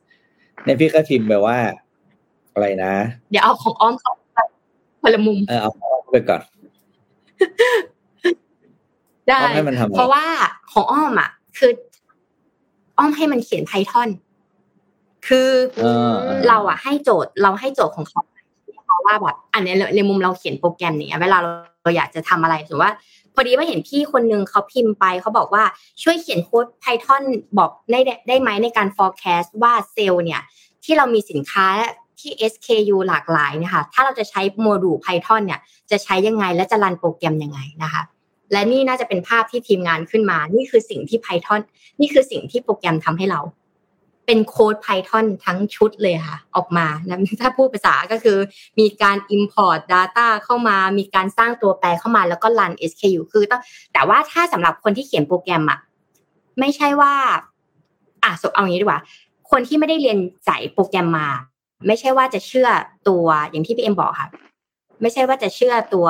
ในพี่ก็พิมพ์ไปว่า อะไรนะ เดี๋ยวเอาของอ้อมเขาคนละมุมเออเอาของอ้อมไปก่อนได้เพราะว่าของอ้อมอะ คือ อ้อมให้มันเขียนไพทอน คือเราอะให้โจทย์เราให้โจทย์ของเขาเขาว่าแบบอันนี้ในมุมเราเขียนโปรแกรมเนี่ยเวลาเราเราอยากจะทำอะไรสมมติว่า พอดีว่าเห็นพี่คนนึงเขาพิมพ์ไปเขาบอกว่าช่วยเขียนโค้ด Python บอกได้ได้ไหมในการ forecast ว่าเซลล์เนี่ย ที่เรามีสินค้าที่ SKU หลากหลายนะคะถ้าเราจะใช้โมดูล Python เนี่ย จะใช้ยังไงและจะรันโปรแกรมยังไงนะคะ และนี่น่าจะเป็นภาพที่ทีมงานขึ้นมา นี่คือสิ่งที่ Python นี่คือสิ่งที่โปรแกรมทำให้เรา เป็นโค้ด Python ทั้งชุดเลยค่ะ ออกมานะถ้าพูดภาษาก็คือมีการ Import Data เข้ามา มีการสร้างตัวแปรเข้ามาแล้วก็ run SKU คือต้องแต่ว่าถ้าสำหรับคนที่เขียนโปรแกรมอะไม่ใช่ว่า อะเอาอางี้ดีกว่า คนที่ไม่ได้เรียนสายโปรแกรมมา ไม่ใช่ว่าจะเชื่อตัวอย่างที่พี่เอ็มบอกค่ะ ไม่ใช่ว่าจะเชื่อตัว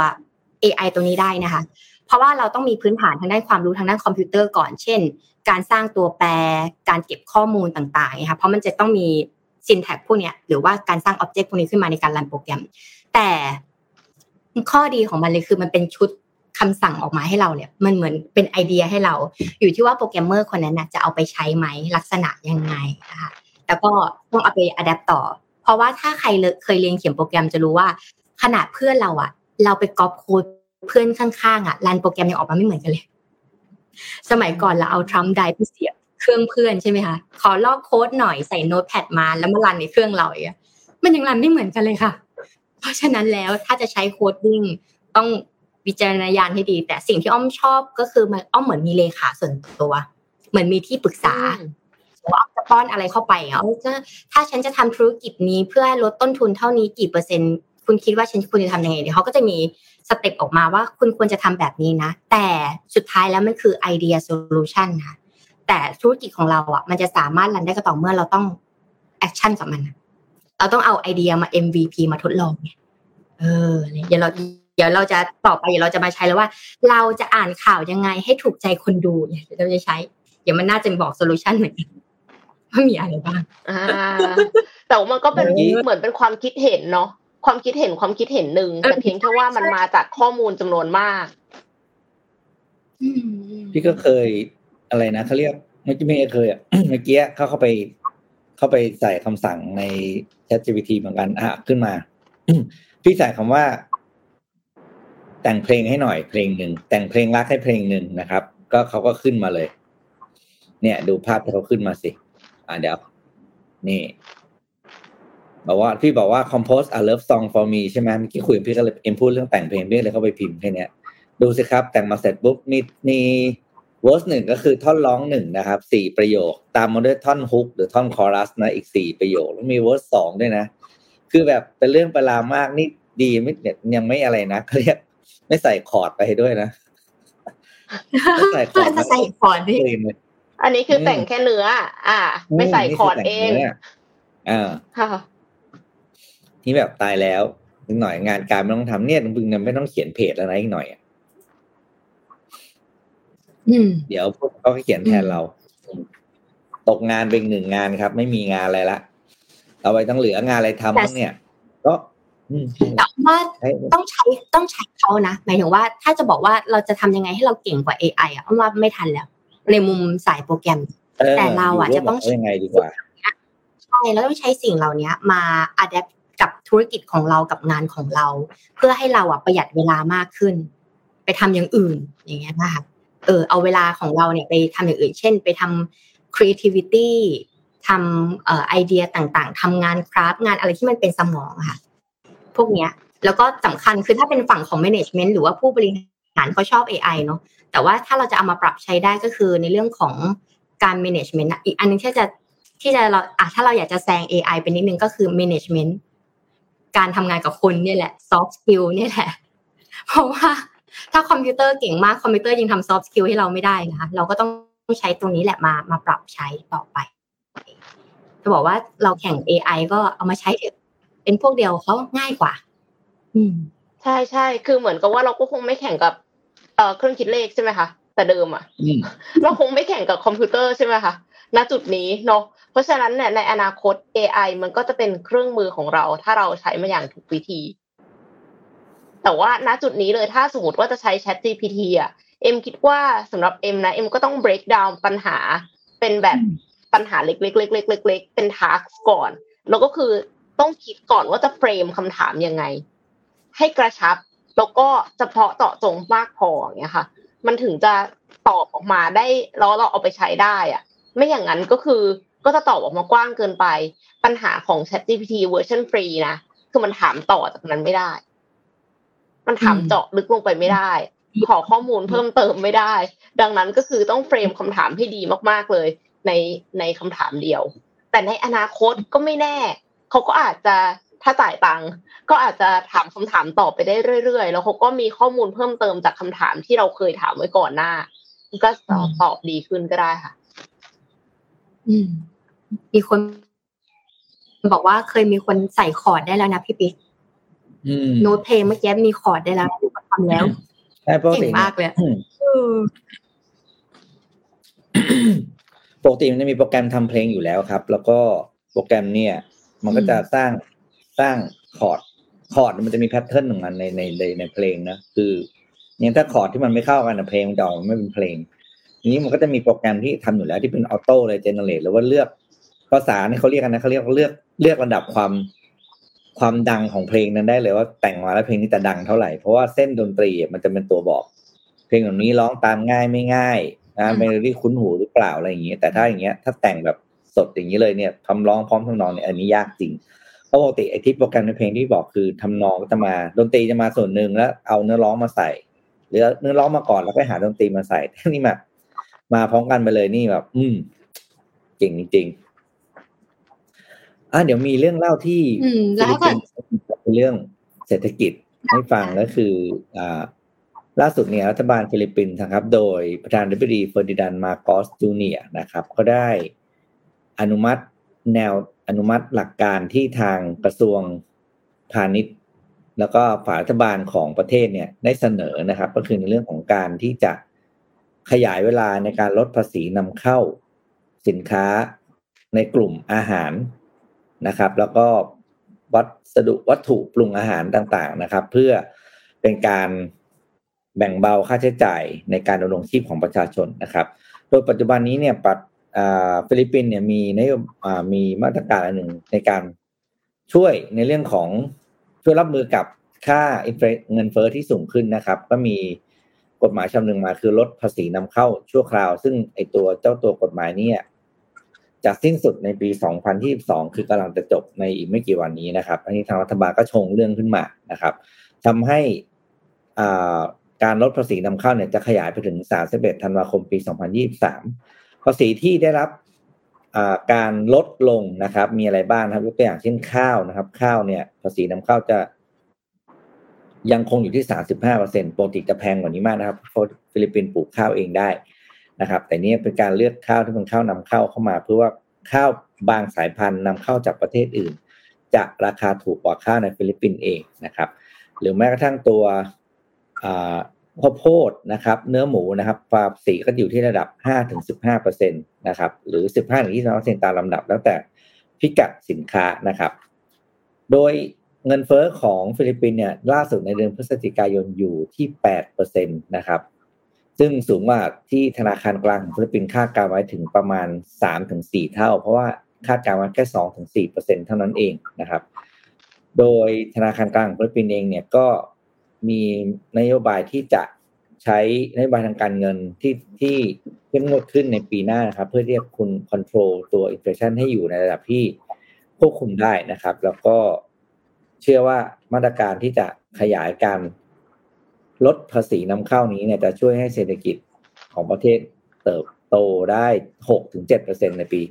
AI ตัวนี้ได้นะคะ เพราะว่าเราต้องมีพื้นฐานทางด้านความรู้ทางด้านคอมพิวเตอร์ก่อน เช่น การสร้างตัวแปร การเก็บข้อมูลต่างๆนะคะเพราะมันจะต้องมี syntax พวกนี้หรือว่าการสร้าง object พวกนี้ขึ้นมาในการ run โปรแกรม แต่ข้อดีของมันเลยคือมันเป็นชุดคำสั่งออกมาให้เราเนี่ย มันเหมือนเป็นไอเดียให้เรา อยู่ที่ว่าโปรแกรมเมอร์คนนั้นนะจะเอาไปใช้ไหมลักษณะยังไงนะคะแต่ก็ต้องเอาไป adapt ต่อ เพราะว่าถ้าใครเคยเรียนเขียนโปรแกรมจะรู้ว่า ขนาดเพื่อนเราอะเราไปก๊อปโค้ด เพื่อนข้างๆอะ run โปรแกรมยังออกมาไม่เหมือนกันเลย สมัยก่อนเราเอา thumb drive ไปเสียบเครื่องเพื่อนใช่ไหมคะขอลอกโค้ดหน่อยใส่ Notepad มาแล้วมา run ในเครื่องเราอย่างมันยัง run ไม่เหมือนกันเลยค่ะ เพราะฉะนั้นแล้วถ้าจะใช้ coding ต้องวิจารณญาณให้ดี แต่สิ่งที่อ้อมชอบก็คือมันอ้อมเหมือนมีเลขาส่วนตัว เหมือนมีที่ปรึกษาว่าจะป้อนอะไรเข้าไปอะถ้าฉันจะทำธุรกิจนี้เพื่อลดต้นทุนเท่านี้กี่เปอร์เซ็นต์ คุณคิดว่าฉันควรจะทำยังไงเดี๋ยวเขาก็จะมี step ออกมาว่าคุณควรจะทำแบบนี้นะ แต่สุดท้ายแล้วมันคือ idea solution ค่ะแต่ธุรกิจของเราอะมันจะสามารถ run ได้ก็ต่อเมื่อเราต้อง action กับมันเราต้องเอาไอเดียมา MVP มาทดลองไงเออเดี๋ยวเราเดี๋ยวเราจะต่อไปเดี๋ยวเราจะมาใช้แล้วว่า เราจะอ่านข่าวยังไงให้ถูกใจคนดูเนี่ยเราจะใช้ เดี๋ยวมันน่าจะบอกโซลูชันเหมือนกันว่ามีอะไรบ้างอ่าแต่มันก็เป็นเหมือนเป็นความคิดเห็นเนาะ ความคิดเห็นความคิดเห็นหนึ่งแต่เพียงแค่ว่ามันมาจากข้อมูลจำนวนมากพี่ก็เคยอะไรนะเขาเรียกไม่ไม่เคยอะเมื่อกี้เขาเข้าไป เข้าไปใส่คำสั่งใน ChatGPT เหมือนกันอะขึ้นมาพี่ใส่คำว่า แต่งเพลงให้หน่อยเพลงหนึ่งแต่งเพลงรักให้เพลงหนึ่งนะครับ ก็เขาก็ขึ้นมาเลย เนี่ย ดูภาพที่เขาขึ้นมาสิ อ่าเดี๋ยวนี่ บอกว่าพี่บอกว่า compose a love song for me ใช่ไหมเมื่อกี้คุยกับพี่ก็เลยเอ็มพูดเรื่องแต่งเพลงพี่เลยเข้าไปพิมพ์แค่นี้ดูสิครับ แต่งมาเสร็จปุ๊บมีมี verse หนึ่งก็คือท่อนร้องหนึ่งนะครับสี่ประโยค ตามมาด้วยท่อน hook หรือท่อนคอรัสนะอีกสี่ประโยค แล้วมี verse สองด้วยนะ คือแบบเป็นเรื่องประหลาดมากนี่ดีไม่เนี่ยยังไม่อะไรนะเขาเรียกไม่ใส่คอร์ดไปด้วยนะไม่ใส่คอร์ดไม่ใส่คอร์ดด้วยอันนี้คือแต่งแค่เนื้อ อ่า ไม่ใส่คอร์ดเองอ่า นี่แบบตายแล้วอีกหน่อยงานการไม่ต้องทำเนี่ยมึงไม่ต้องเขียนเพจแล้วนะอีกหน่อยอะเดี๋ยวพวกเขาเขียนแทนเรา ตกงานเป็นหนึ่งงานครับ ไม่มีงานอะไรละเราไปต้องเหลืองานอะไรทำเนี่ย ก็แต่ว่าต้องใช้ต้องใช้เขานะหมายถึงว่าถ้าจะบอกว่าเราจะทำยังไงให้เราเก่งกว่า AI อะว่าไม่ทันแล้ว ในมุมสายโปรแกรม แต่เราอะจะต้องใช้ยังไงดีกว่าใช่แล้วต้องใช้สิ่งเหล่านี้มาอัดแอป กับธุรกิจของเรากับงานของเรา เพื่อให้เราอะประหยัดเวลามากขึ้น ไปทำอย่างอื่นอย่างเงี้ยนะคะเออเอาเวลาของเราเนี่ยไปทำอย่างอื่น เช่น ไปทำ creativity ทำเอ่อไอเดียต่างๆทำงานคราฟงานอะไรที่มันเป็นสมองค่ะ พวกเนี้ย แล้วก็สำคัญคือถ้าเป็นฝั่งของ management หรือว่าผู้บริหารเขาชอบ AI เนาะแต่ว่าถ้าเราจะเอามาปรับใช้ได้ก็คือในเรื่องของการ management อีกอันนึงที่จะที่จะเราอะถ้าเราอยากจะแซง AI เป็นนิดนึงก็คือ management การทำงานกับคนเนี่ยแหละ soft skill เนี่ยแหละ เพราะว่าถ้าคอมพิวเตอร์เก่งมากคอมพิวเตอร์ยังทำ soft skill ให้เราไม่ได้นะคะเราก็ต้องใช้ตรงนี้แหละมามาปรับใช้ต่อไปจะบอกว่าเราแข่ง AI ก็เอามาใช้เป็นพวกเดียวเขาง่ายกว่า อืม ใช่ใช่คือเหมือนกับว่าเราก็คงไม่แข่งกับเอ่อเครื่องคิดเลขใช่ไหมคะแต่เดิมอะเราคงไม่แข่งกับคอมพิวเตอร์ใช่ไหมคะณจุดนี้เนาะ เพราะฉะนั้นเนี่ยในอนาคต AI มันก็จะเป็นเครื่องมือของเรา ถ้าเราใช้มาอย่างถูกวิธี แต่ว่าณจุดนี้เลยถ้าสมมติว่าจะใช้ Chat GPT อะเอ็มคิดว่าสำหรับเอ็มนะเอ็มก็ต้อง break down ปัญหาเป็นแบบปัญหาเล็กๆๆๆๆเป็น task ก่อน แล้วก็คือต้องคิดก่อนว่าจะเฟรมคำถามยังไง ให้กระชับ แล้วก็เฉพาะเจาะจงมากพออย่างเงี้ยค่ะ มันถึงจะตอบออกมาได้แล้วเราเอาไปใช้ได้อะ ไม่อย่างนั้นก็คือ ก็จะตอบออกมากว้างเกินไป ปัญหาของ ChatGPT เวอร์ชันฟรีนะคือมันถามต่อจากนั้นไม่ได้ มันถามเจาะลึกลงไปไม่ได้ ขอข้อมูลเพิ่มเติมไม่ได้ ดังนั้นก็คือต้องเฟรมคำถามให้ดีมาก ๆเลย ในในคำถามเดียว แต่ในอนาคตก็ไม่แน่ เขาก็อาจจะถ้าจ่ายตังก็อาจจะถามคำถามต่อไปได้เรื่อยๆ แล้วเขาก็มีข้อมูลเพิ่มเติมจากคำถามที่เราเคยถามไว้ก่อนหน้า ก็ตอบดีขึ้นก็ได้ค่ะ อืม มีคน บอกว่าเคยมีคนใส่คอร์ดได้แล้วนะพี่ปิ๊กโน้ตเพลงเมื่อกี้มีคอร์ดได้แล้วทำแล้วเก่งมากเลยปกติมันจะมีโปรแกรมทำเพลงอยู่แล้วครับ แล้วก็โปรแกรมเนี่ย มันก็จะสร้างสร้างคอร์ดคอร์ดมันจะมี pattern ของมันในในในในเพลงนะคืออย่างถ้าคอร์ดที่มันไม่เข้ากันในเพลงมันจะออกไม่เป็นเพลงทีนี้มันก็จะมีโปรแกรมที่ทำอยู่แล้วที่เป็น auto เลย generate หรือว่าเลือก ภาษาเนี่ยเขาเรียกกันนะเขาเรียกเลือกเลือกระดับความความดังของเพลงนั้นได้เลยว่าแต่งมาแล้วเพลงนี้จะดังเท่าไหร่เพราะว่าเส้นดนตรีมันจะเป็นตัวบอก เพลงแบบนี้ร้องตามง่ายไม่ง่ายนะเมโลดี้คุ้นหูหรือเปล่าอะไรอย่างเงี้ยแต่ถ้าอย่างเงี้ยถ้าแต่งแบบสดอย่างนี้เลยเนี่ยทำร้องพร้อมทำนองเนี่ยอันนี้ยากจริงเพราะปกติไอ้ที่โปรแกรมในเพลงที่บอกคือทำนองก็จะมาดนตรีจะมาส่วนหนึ่งแล้ว เอาเนื้อร้องมาใส่ หรือเนื้อร้องมาก่อนแล้วไปหาดนตรีมาใส่ที่นี่แบบมาพร้อมกันไปเลยนี่แบบ อืมเก่งจริงๆ อะเดี๋ยวมีเรื่องเล่าที่อืมแล้วก็เรื่องเศรษฐกิจให้ฟังก็คืออ่าล่าสุดเนี่ยรัฐบาลฟิลิปปินส์นะครับ โดยประธานาธิบดีเฟอร์ดินานด์มาร์กอสจูเนียร์นะครับ ก็ได้อนุมัติแนวอนุมัติหลักการที่ทางกระทรวงพาณิชย์ แล้วก็ฝ่ายรัฐบาลของประเทศเนี่ยได้เสนอนะครับ ก็คือในเรื่องของการที่จะขยายเวลาในการลดภาษีนำเข้าสินค้าในกลุ่มอาหาร นะครับ แล้วก็วัสดุวัตถุปรุงอาหารต่างๆนะครับ เพื่อเป็นการแบ่งเบาค่าใช้จ่ายในการดำรงชีพของประชาชนนะครับ โดยปัจจุบันนี้เนี่ยปัดฟิลิปปินส์เนี่ยมีนโยมีมาตรการอันหนึ่งในการช่วยในเรื่องของช่วยรับมือกับค่าเงินเฟอ้อที่สูงขึ้นนะครับ ก็มีกฎหมายฉบับหนึ่งมาคือลดภาษีนำเข้าชั่วคราว ซึ่งไอตัวเจ้าตัวกฎหมายเนี่ย จะสิ้นสุดในปี 2022 คือกำลังจะจบในอีกไม่กี่วันนี้นะครับ อันนี้ทางรัฐบาลก็ชงเรื่องขึ้นมานะครับทำให้การลดภาษีนำเข้าเนี่ยจะขยายไปถึง 31 ธันวาคมปี 2023 ภาษีที่ได้รับการลดลงนะครับ มีอะไรบ้างครับยกตัวอย่างเช่นข้าวนะครับ ข้าวเนี่ย ภาษีนำเข้าจะยังคงอยู่ที่สามสิบห้าเปอร์เซ็นต์ปกติจะแพงกว่านี้มากนะครับเพราะฟิลิปปินส์ปลูกข้าวเองได้ นะครับ แต่นี่เป็นการเลือกข้าวที่เป็นข้าวนำเข้าเข้ามา เพื่อว่าข้าวบางสายพันธุ์นำเข้าจากประเทศอื่น จะราคาถูกกว่าข้าวในฟิลิปปินส์เองนะครับ หรือแม้กระทั่งตัวข้าวโพดนะครับ เนื้อหมูนะครับภาษีก็อยู่ที่ระดับห้าถึงสิบห้าเปอร์เซ็นต์นะครับ หรือสิบห้าถึงยี่สิบเปอร์เซ็นต์ตามลำดับแล้วแต่พิกัดสินค้านะครับ โดยเงินเฟ้อของฟิลิปปินส์เนี่ยล่าสุดในเดือนพฤศจิกายนอยู่ที่แปดเปอร์เซ็นต์นะครับ ซึ่งสูงกว่าที่ธนาคารกลางของฟิลิปปินส์คาดการณ์ไว้ถึงประมาณสามถึงสี่เท่า เพราะว่าคาดการณ์ไว้แค่สองถึงสี่เปอร์เซ็นต์เท่านั้นเองนะครับ โดยธนาคารกลางของฟิลิปปินส์เองเนี่ยก็มีนโยบายที่จะใช้นโยบายทางการเงินที่ที่เข้มงวดขึ้นในปีหน้านะครับ เพื่อที่จะคุม control ตัว inflation ให้อยู่ในระดับที่ควบคุมได้นะครับ แล้วก็เชื่อว่ามาตรการที่จะขยายการ ลดภาษีนำเข้านี้เนี่ยจะช่วยให้เศรษฐกิจของประเทศเติบโตได้6-7%ในปี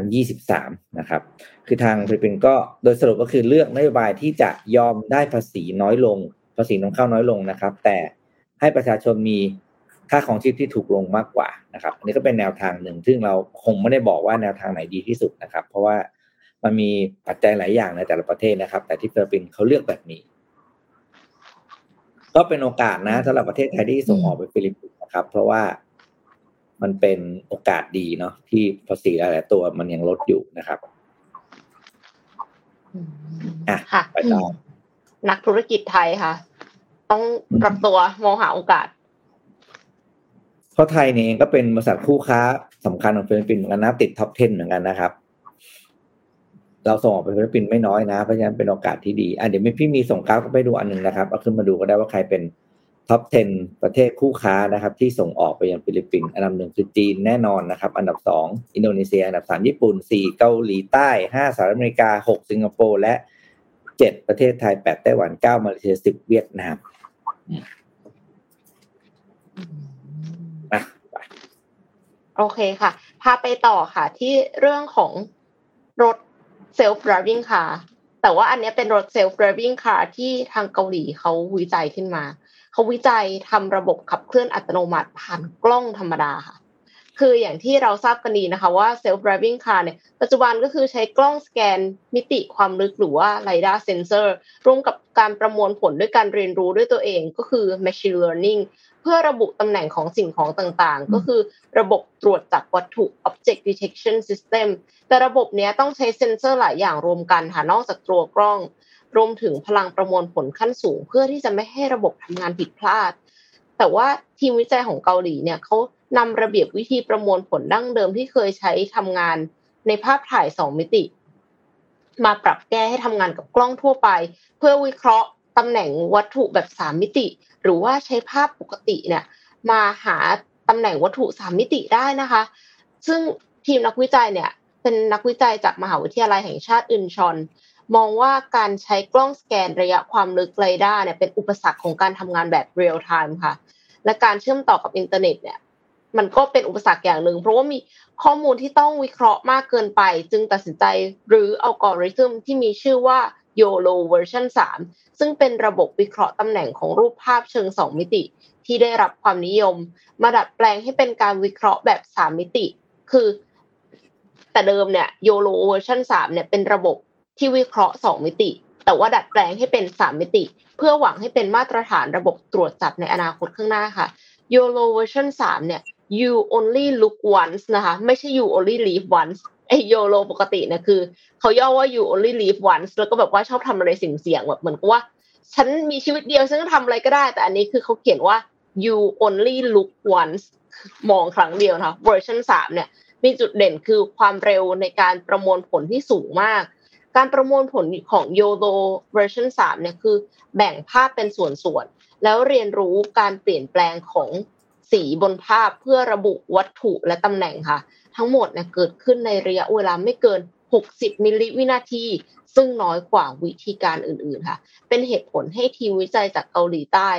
2023 นะครับ คือทางฟิลิปปินส์ก็โดยสรุปก็คือเลือกนโยบายที่จะยอมได้ภาษีน้อยลง ภาษีนำเข้าน้อยลงนะครับ แต่ให้ประชาชนมีค่าครองชีพที่ถูกลงมากกว่านะครับอันนี้ก็เป็นแนวทางหนึ่ง ซึ่งเราคงไม่ได้บอกว่าแนวทางไหนดีที่สุดนะครับ เพราะว่ามันมีปัจจัยหลายอย่างในแต่ละประเทศนะครับ แต่ที่ฟิลิปปินส์เขาเลือกแบบนี้ ก็เป็นโอกาสนะสำหรับประเทศไทยที่ส่งออกไปฟิลิปปินส์นะครับ เพราะว่ามันเป็นโอกาสดีเนาะที่ภาษีหลายตัวมันยังลดอยู่นะครับอะไปต่อนักธุรกิจไทยค่ะ ต้องปรับตัวมองหาโอกาสเพราะไทยเนี่ยก็เป็นบริษัทคู่ค้าสำคัญของฟิลิปปินส์เหมือนกันนะติด top 10 เหมือนกันนะครับ เราส่งออกไปฟิลิปปินส์ไม่น้อยนะ เพราะฉะนั้นเป็นโอกาสที่ดีอะเดี๋ยวพี่มีส่งกราฟก็ไปดูอันหนึ่งนะครับเอาขึ้นมาดูก็ได้ว่าใครเป็นtop 10 ประเทศคู่ค้านะครับ ที่ส่งออกไปยังฟิลิปปินส์อันดับหนึ่งคือจีนแน่นอนนะครับ อันดับสองอินโดนีเซีย อันดับสามญี่ปุ่นสี่เกาหลีใต้ห้าสหรัฐอเมริกาหกสิงคโปร์และเจ็ดประเทศไทยแปดไต้หวันเก้ามาเลเซียสิบเวียดนามโอเคค่ะ พาไปต่อค่ะ ที่เรื่องของรถ self driving car แต่ว่าอันนี้เป็นรถ self driving car ที่ทางเกาหลีเขาวิจัยขึ้นมา เขาวิจัยทำระบบขับเคลื่อนอัตโนมัติผ่านกล้องธรรมดาค่ะ คืออย่างที่เราทราบกันดีนะคะว่า self driving car เนี่ย ปัจจุบันก็คือใช้กล้องสแกนมิติความลึกหรือว่า lidar sensor ร่วมกับการประมวลผลด้วยการเรียนรู้ด้วยตัวเองก็คือ machine learning เพื่อระบุตำแหน่งของสิ่งของต่างๆ ก็คือระบบตรวจจับวัตถุ object detection system แต่ระบบนี้ต้องใช้เซ็นเซอร์หลายอย่างรวมกันค่ะนอกจากตัวกล้อง รวมถึงพลังประมวลผลขั้นสูง เพื่อที่จะไม่ให้ระบบทำงานผิดพลาด แต่ว่าทีมวิจัยของเกาหลีเนี่ยเขานำระเบียบวิธีประมวลผลดั้งเดิมที่เคยใช้ทำงานในภาพถ่ายสองมิติ มาปรับแก้ให้ทำงานกับกล้องทั่วไป เพื่อวิเคราะห์ ตำแหน่งวัตถุแบบสามมิติ หรือว่าใช้ภาพปกติเนี่ย มาหาตำแหน่งวัตถุสามมิติได้นะคะ ซึ่งทีมนักวิจัยเนี่ย เป็นนักวิจัยจากมหาวิทยาลัยแห่งชาติอินชอนมองว่าการใช้กล้องสแกนระยะความลึกเรดาร์เนี่ยเป็นอุปสรรคของการทำงานแบบ real time ค่ะ และการเชื่อมต่อกับอินเทอร์เน็ตเนี่ยมันก็เป็นอุปสรรคอย่างหนึ่งเพราะว่ามีข้อมูลที่ต้องวิเคราะห์มากเกินไป จึงตัดสินใจเลือกอัลกอริทึมที่มีชื่อว่า YOLO เวอร์ชัน3ซึ่งเป็นระบบวิเคราะห์ตำแหน่งของรูปภาพเชิง 2 มิติ ที่ได้รับความนิยม มาดัดแปลงให้เป็นการวิเคราะห์แบบ 3 มิติ คือ แต่เดิมเนี่ย YOLO เวอร์ชัน3เนี่ยเป็นระบบที่วิเคราะห์ 2 มิติ แต่ว่าดัดแปลงให้เป็น 3 มิติ เพื่อหวังให้เป็นมาตรฐานระบบตรวจจับในอนาคตข้างหน้าค่ะ YOLO เวอร์ชัน3เนี่ย you only look once นะคะ ไม่ใช่ you only live once ไอ YOLO ปกติเนี่ยคือเขาย่อว่า you only live once แล้วก็แบบว่าชอบทำอะไรเสี่ยงๆแบบเหมือนกับว่า ฉันมีชีวิตเดียวฉันก็ทำอะไรก็ได้ แต่อันนี้คือเขาเขียนว่า you only look once มองครั้งเดียวนะคะเวอร์ชันสามเนี่ย มีจุดเด่นคือความเร็วในการประมวลผลที่สูงมาก การประมวลผลของ YOLO เวอร์ชัน3เนี่ยคือ แบ่งภาพเป็นส่วนๆแล้วเรียนรู้การเปลี่ยนแปลงของสีบนภาพเพื่อระบุวัตถุและตำแหน่งค่ะ ทั้งหมดเนี่ยเกิดขึ้นในระยะเวลาไม่เกิน 60 มิลลิวินาที ซึ่งน้อยกว่าวิธีการอื่นๆค่ะ เป็นเหตุผลให้ทีมวิจัยจากเกาหลีใต้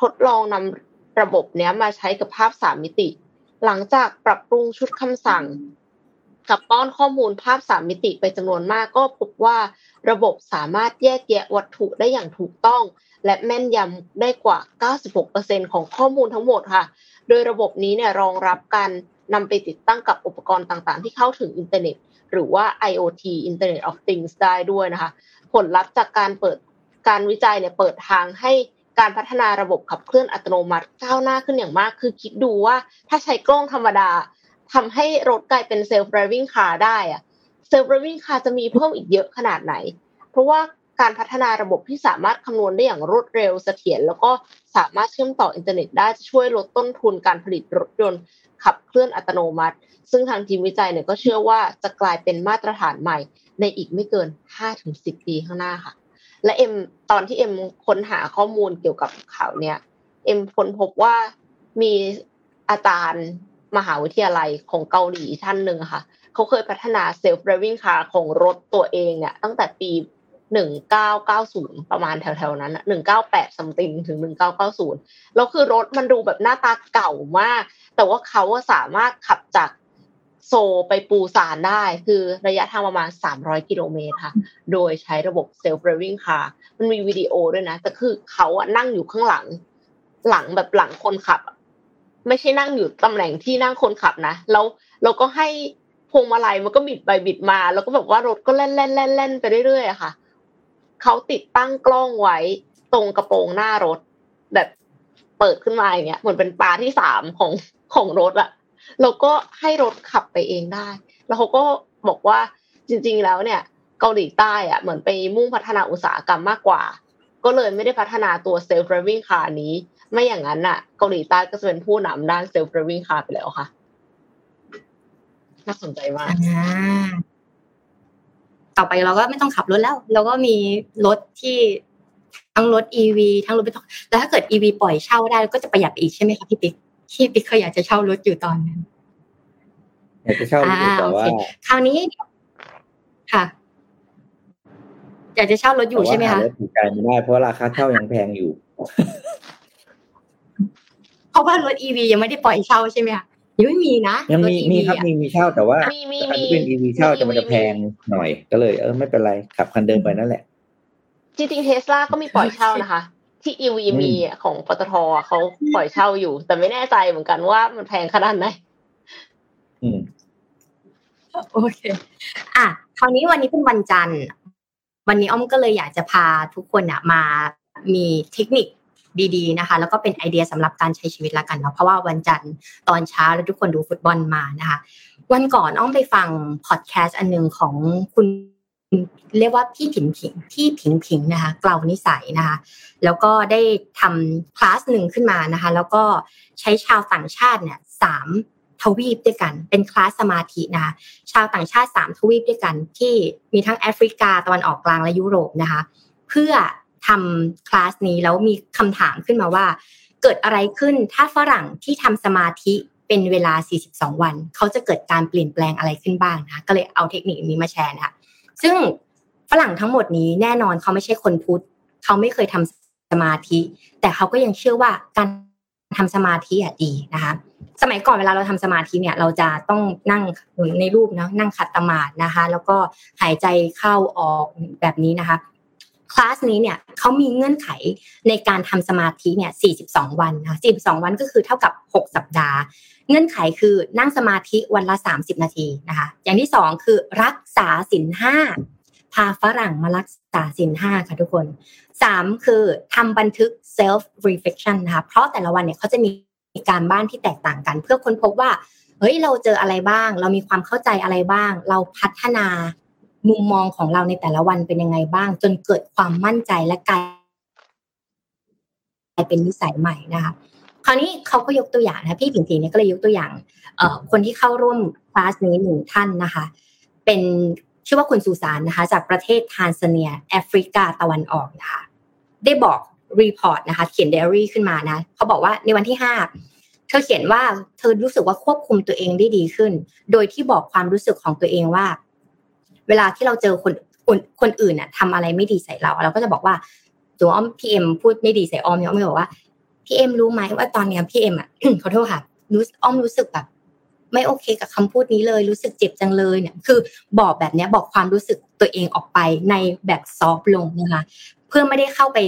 ทดลองนำระบบเนี้ยมาใช้กับภาพสามมิติ หลังจากปรับปรุงชุดคำสั่งกับป้อนข้อมูลภาพสามมิติไปจำนวนมากก็พบว่าระบบสามารถแยกแยะวัตถุได้อย่างถูกต้อง และแม่นยำได้กว่า 96%ของข้อมูลทั้งหมดค่ะ โดยระบบนี้เนี่ยรองรับการ นำไปติดตั้งกับอุปกรณ์ต่างๆ ที่เข้าถึงอินเทอร์เน็ต หรือว่า IoT Internet of Things ได้ด้วยนะคะ ผลลัพธ์จากการเปิดการวิจัยเนี่ยเปิดทางให้การพัฒนาระบบขับเคลื่อนอัตโนมัติก้าวหน้าขึ้นอย่างมาก คือคิดดูว่าถ้าใช้กล้องธรรมดาทำให้รถกลายเป็น self driving car ได้อะ self driving car จะมีเพิ่มอีกเยอะขนาดไหน เพราะว่า การพัฒนาระบบที่สามารถคำนวณได้อย่างรวดเร็วเสถียรแล้วก็สามารถเชื่อมต่ออินเทอร์เน็ตได้จะช่วยลดต้นทุนการผลิตรถยนต์ขับเคลื่อนอัตโนมัติ ซึ่งทางทีมวิจัยเนี่ยก็เชื่อว่าจะกลายเป็นมาตรฐานใหม่ ในอีกไม่เกิน 5-10 ปีข้างหน้าค่ะ และเอ็มตอนที่เอ็มค้นหาข้อมูลเกี่ยวกับข่าวเนี่ยเอ็มค้นพบว่ามีอาจารย์มหาวิทยาลัยของเกาหลีท่านหนึ่งค่ะ เขาเคยพัฒนา self driving car ของรถตัวเองเนี่ยตั้งแต่ปี 1990ประมาณแถวๆนั้นอะ198 something ถึง1990แล้วคือรถมันดูแบบหน้าตาเก่ามาก แต่ว่าเขาสามารถขับจากโซไปปูซานได้ คือระยะทางประมาณ 300 กิโลเมตรค่ะ โดยใช้ระบบ self driving car มันมีวิดีโอด้วยนะ แต่คือเขาอะนั่งอยู่ข้างหลัง หลังแบบหลังคนขับ ไม่ใช่นั่งอยู่ตำแหน่งที่นั่งคนขับนะ แล้วเราก็ให้พวงมาลัยมันก็บิดไปบิดมา แล้วก็แบบว่ารถก็แล่นแล่นแล่นแล่นไปเรื่อยๆค่ะ เขาติดตั้งกล้องไว้ตรงกระโปรงหน้ารถ แบบเปิดขึ้นมาอย่างเงี้ยเหมือนเป็นปลาที่สามของของรถอะแล้วก็ให้รถขับไปเองได้ แล้วเขาก็บอกว่าจริง ๆ แล้วเนี่ย เกาหลีใต้อะเหมือนไปมุ่งพัฒนาอุตสาหกรรมมากกว่า ก็เลยไม่ได้พัฒนาตัว self driving car นี้ ไม่อย่างนั้นอะเกาหลีใต้ก็จะเป็นผู้นำด้าน self driving car ไปแล้วค่ะน่าสนใจมาก ต่อไปเราก็ไม่ต้องขับรถแล้ว เราก็มีรถที่ทั้งรถ EV ทั้งรถไม่ต้องแล้วถ้าเกิด EV ปล่อยเช่าได้ก็จะประหยัดไปอีกใช่ไหมคะพี่ปิ๊กที่ปิ๊กเคยอยากจะเช่ารถอยู่ตอนนั้นอยากจะเช่าอ่าแต่โอว่าเคคราวนี้ค่ะอยากจะเช่ารถอยู่ใช่ไหมแต่คะว่าหารถถูกใจไม่ได้เพราะราคาเช่ายังแพงอยู่ เพราะว่ารถ EV ยังไม่ได้ปล่อยเช่าใช่ไหมคะ ยังไม่มีนะยังรถมี EV มีครับอะมีมีเช่าแต่ว่ามีมีถ้ามีเป็น EV เช่าแต่มันจะมีแพงหน่อย ก็เลยเออไม่เป็นไรขับคันเดิมไปนั่นแหละ จริงๆเทสลาก็มีปล่อยเช่านะคะ ที่ EV อืมมีอะของปตทอะเขาปล่อยเช่าอยู่ แต่ไม่แน่ใจเหมือนกันว่ามันแพงขนาดไหนอืมโอเค อะ คราวนี้วันนี้เป็นวันจันทร์ วันนี้อ้อมก็เลยอยากจะพาทุกคนอะมามีเทคนิค ดีๆนะคะ แล้วก็เป็นไอเดียสำหรับการใช้ชีวิตละกันเนาะเพราะว่าวันจันทร์ตอนเช้าแล้วทุกคนดูฟุตบอลมานะคะ วันก่อนอ้อมไปฟังพอดแคสต์อันหนึ่งของคุณเรียกว่าพี่ผิงผิงพี่ผิงผิงนะคะเกลานิสัยนะคะ แล้วก็ได้ทำคลาสหนึ่งขึ้นมานะคะ แล้วก็ใช้ชาวต่างชาติเนี่ยสามทวีปด้วยกัน เป็นคลาสสมาธินะคะชาวต่างชาติสามทวีปด้วยกัน ที่มีทั้งแอฟริกาตะวันออกกลางและยุโรปนะคะ เพื่อ ทำคลาสนี้แล้วมีคำถามขึ้นมาว่า เกิดอะไรขึ้นถ้าฝรั่งที่ทำสมาธิเป็นเวลา 42 วัน เขาจะเกิดการเปลี่ยนแปลงอะไรขึ้นบ้างนะก็เลยเอาเทคนิคนี้มาแชร์นะคะซึ่งฝรั่งทั้งหมดนี้แน่นอนเขาไม่ใช่คนพุทธเขาไม่เคยทำสมาธิ แต่เขาก็ยังเชื่อว่าการทำสมาธิอะดีนะคะสมัยก่อนเวลาเราทำสมาธิเนี่ยเราจะต้องนั่งในรูปนะนั่งขัดตมาดนะคะ แล้วก็หายใจเข้าออกแบบนี้นะคะ คลาสนี้เนี่ยเขามีเงื่อนไขในการทำสมาธิเนี่ย 42 วันนะ42 วันก็คือเท่ากับ 6 สัปดาห์ เงื่อนไขคือนั่งสมาธิวันละ 30 นาทีนะคะ อย่างที่ 2 คือรักษาสินห้าพาฝรั่งมารักษาสินห้าค่ะทุกคน 3 คือทำบันทึก self reflection นะคะ เพราะแต่ละวันเนี่ยเขาจะมีการบ้านที่แตกต่างกัน เพื่อค้นพบว่าเฮ้ยเราเจออะไรบ้าง เรามีความเข้าใจอะไรบ้าง เราพัฒนา มุมมองของเราในแต่ละวันเป็นยังไงบ้าง จนเกิดความมั่นใจและกลายเป็นนิสัยใหม่นะคะคราวนี้เขาก็ยกตัวอย่างนะพี่ผิงผิงเนี่ยก็เลยยกตัวอย่างเอ่อคนที่เข้าร่วมคลาสนี้หนึ่งท่านนะคะ เป็นชื่อว่าคุณสุสานนะคะ จากประเทศทานซาเนีย แอฟริกาตะวันออกนะคะได้บอก report นะคะ เขียนเดอารี่ขึ้นมานะเขาบอกว่าในวันที่ห้าเธอเขียนว่าเธอรู้สึกว่าควบคุมตัวเองได้ดีขึ้น โดยที่บอกความรู้สึกของตัวเองว่า เวลาที่เราเจอคนคนคนอื่นน่ะทำอะไรไม่ดีใส่เรา เราก็จะบอกว่าตัวอ้อมพี่เอ็มพูดไม่ดีใส่อ้อมเนี่ยอ้อมบอกว่าพี่เอ็มรู้ไหมว่าตอนเนี้ยพี่เอ็มอะขอโทษค่ะรู้อ้อมรู้สึกแบบ ไม่โอเคกับคำพูดนี้เลย รู้สึกเจ็บจังเลยเนี่ย คือบอกแบบนี้บอกความรู้สึกตัวเองออกไปในแบบ soft ลงนะคะ เพื่อไม่ได้เข้าไป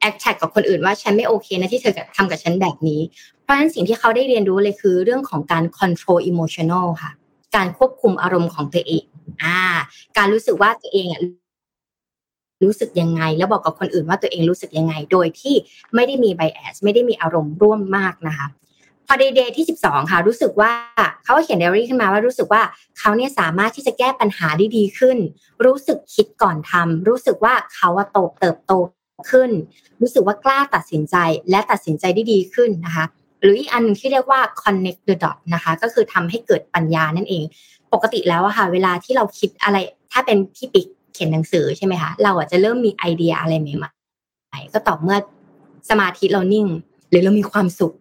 attack กับคนอื่นว่าฉันไม่โอเคนะที่เธอทำกับฉันแบบนี้ เพราะฉะนั้นสิ่งที่เขาได้เรียนรู้เลยคือเรื่องของการ control emotional ค่ะ การควบคุมอารมณ์ของตัวเอง อ่า การรู้สึกว่าตัวเองอะรู้สึกยังไง แล้วบอกกับคนอื่นว่าตัวเองรู้สึกยังไง โดยที่ไม่ได้มี bias ไม่ได้มีอารมณ์ร่วมมากนะคะ พอ day day ที่ 12 ค่ะรู้สึกว่าเขาเขียนเดอารี่ขึ้นมาว่ารู้สึกว่าเขาเนี่ยสามารถที่จะแก้ปัญหาได้ดีขึ้น รู้สึกคิดก่อนทำรู้สึกว่าเขาว่าโตเติบโตขึ้น รู้สึกว่ากล้าตัดสินใจและตัดสินใจได้ดีขึ้นนะคะ หรืออีกอันนึงที่เรียกว่า connect the dot นะคะ ก็คือทำให้เกิดปัญญานั่นเอง ปกติแล้วอะค่ะ เวลาที่เราคิดอะไร ถ้าเป็นพี่ปิ๊กเขียนหนังสือใช่ไหมคะเราอะจจะเริ่มมีไอเดียอะไรใหม่ๆก็ต่อเมื่อสมาธิเรานิ่ง หรือเรามีความสุข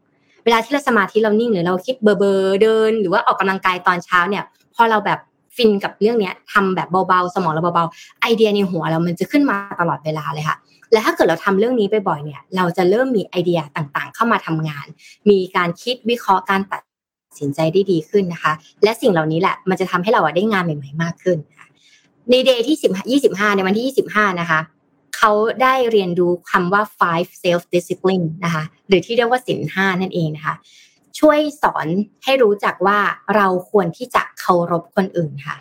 เวลาที่เราสมาธิเรานิ่ง หรือเราคิดเบอร์เบอร์เดิน หรือว่าออกกำลังกายตอนเช้าเนี่ย พอเราแบบฟินกับเรื่องเนี้ยทำแบบเบาๆสมองเราเบาๆไอเดียในหัวเรามันจะขึ้นมาตลอดเวลาเลยค่ะ และถ้าเกิดเราทำเรื่องนี้ไปบ่อยเนี่ย เราจะเริ่มมีไอเดียต่างๆ เข้ามาทำงาน มีการคิดวิเคราะห์การตัด สินใจได้ดีขึ้นนะคะ และสิ่งเหล่านี้แหละมันจะทำให้เราได้งานใหม่ๆมากขึ้น ใน day ที่สิบยี่สิบห้าในวันที่ยี่สิบห้านะคะเขาได้เรียนรู้คำว่า five self discipline นะคะหรือที่เรียกว่าสินห้านั่นเองนะคะช่วยสอนให้รู้จักว่าเราควรที่จะเคารพคนอื่นค่ะ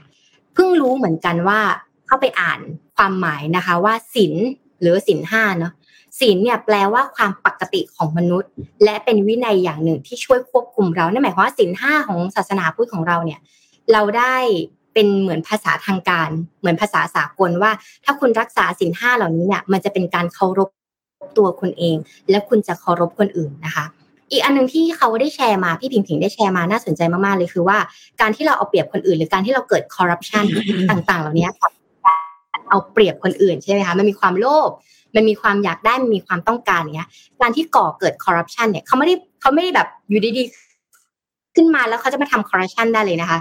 เพิ่งรู้เหมือนกันว่าเข้าไปอ่านความหมายนะคะ ว่าสินหรือสินห้าเนาะ ศีลเนี่ยแปลว่าความปกติของมนุษย์ และเป็นวินัยอย่างหนึ่งที่ช่วยควบคุมเรานั่นหมายความว่าศีลห้าของศาสนาพุทธของเราเนี่ย เราได้เป็นเหมือนภาษาทางการ เหมือนภาษาสากลว่า ถ้าคุณรักษาศีลห้าเหล่านี้เนี่ย มันจะเป็นการเคารพตัวคุณเอง และคุณจะเคารพคนอื่นนะคะ อีกอันนึงที่เขาได้แชร์มาพี่พิงพิงได้แชร์มาน่าสนใจมากๆเลยคือว่าการที่เราเอาเปรียบคนอื่น หรือการที่เราเกิดคอร์รัปชันต่าง ๆ เหล่านี้เอาเปรียบคนอื่นใช่ไหมคะมันมีความโลภ มันมีความอยากได้มันมีความต้องการเนี้ยการที่ก่อเกิดคอร์รัปชันเนี่ยเขาไม่ได้เขาไม่ได้แบบอยู่ดีๆขึ้นมาแล้วเขาจะมาทำคอร์รัปชันได้เลยนะคะ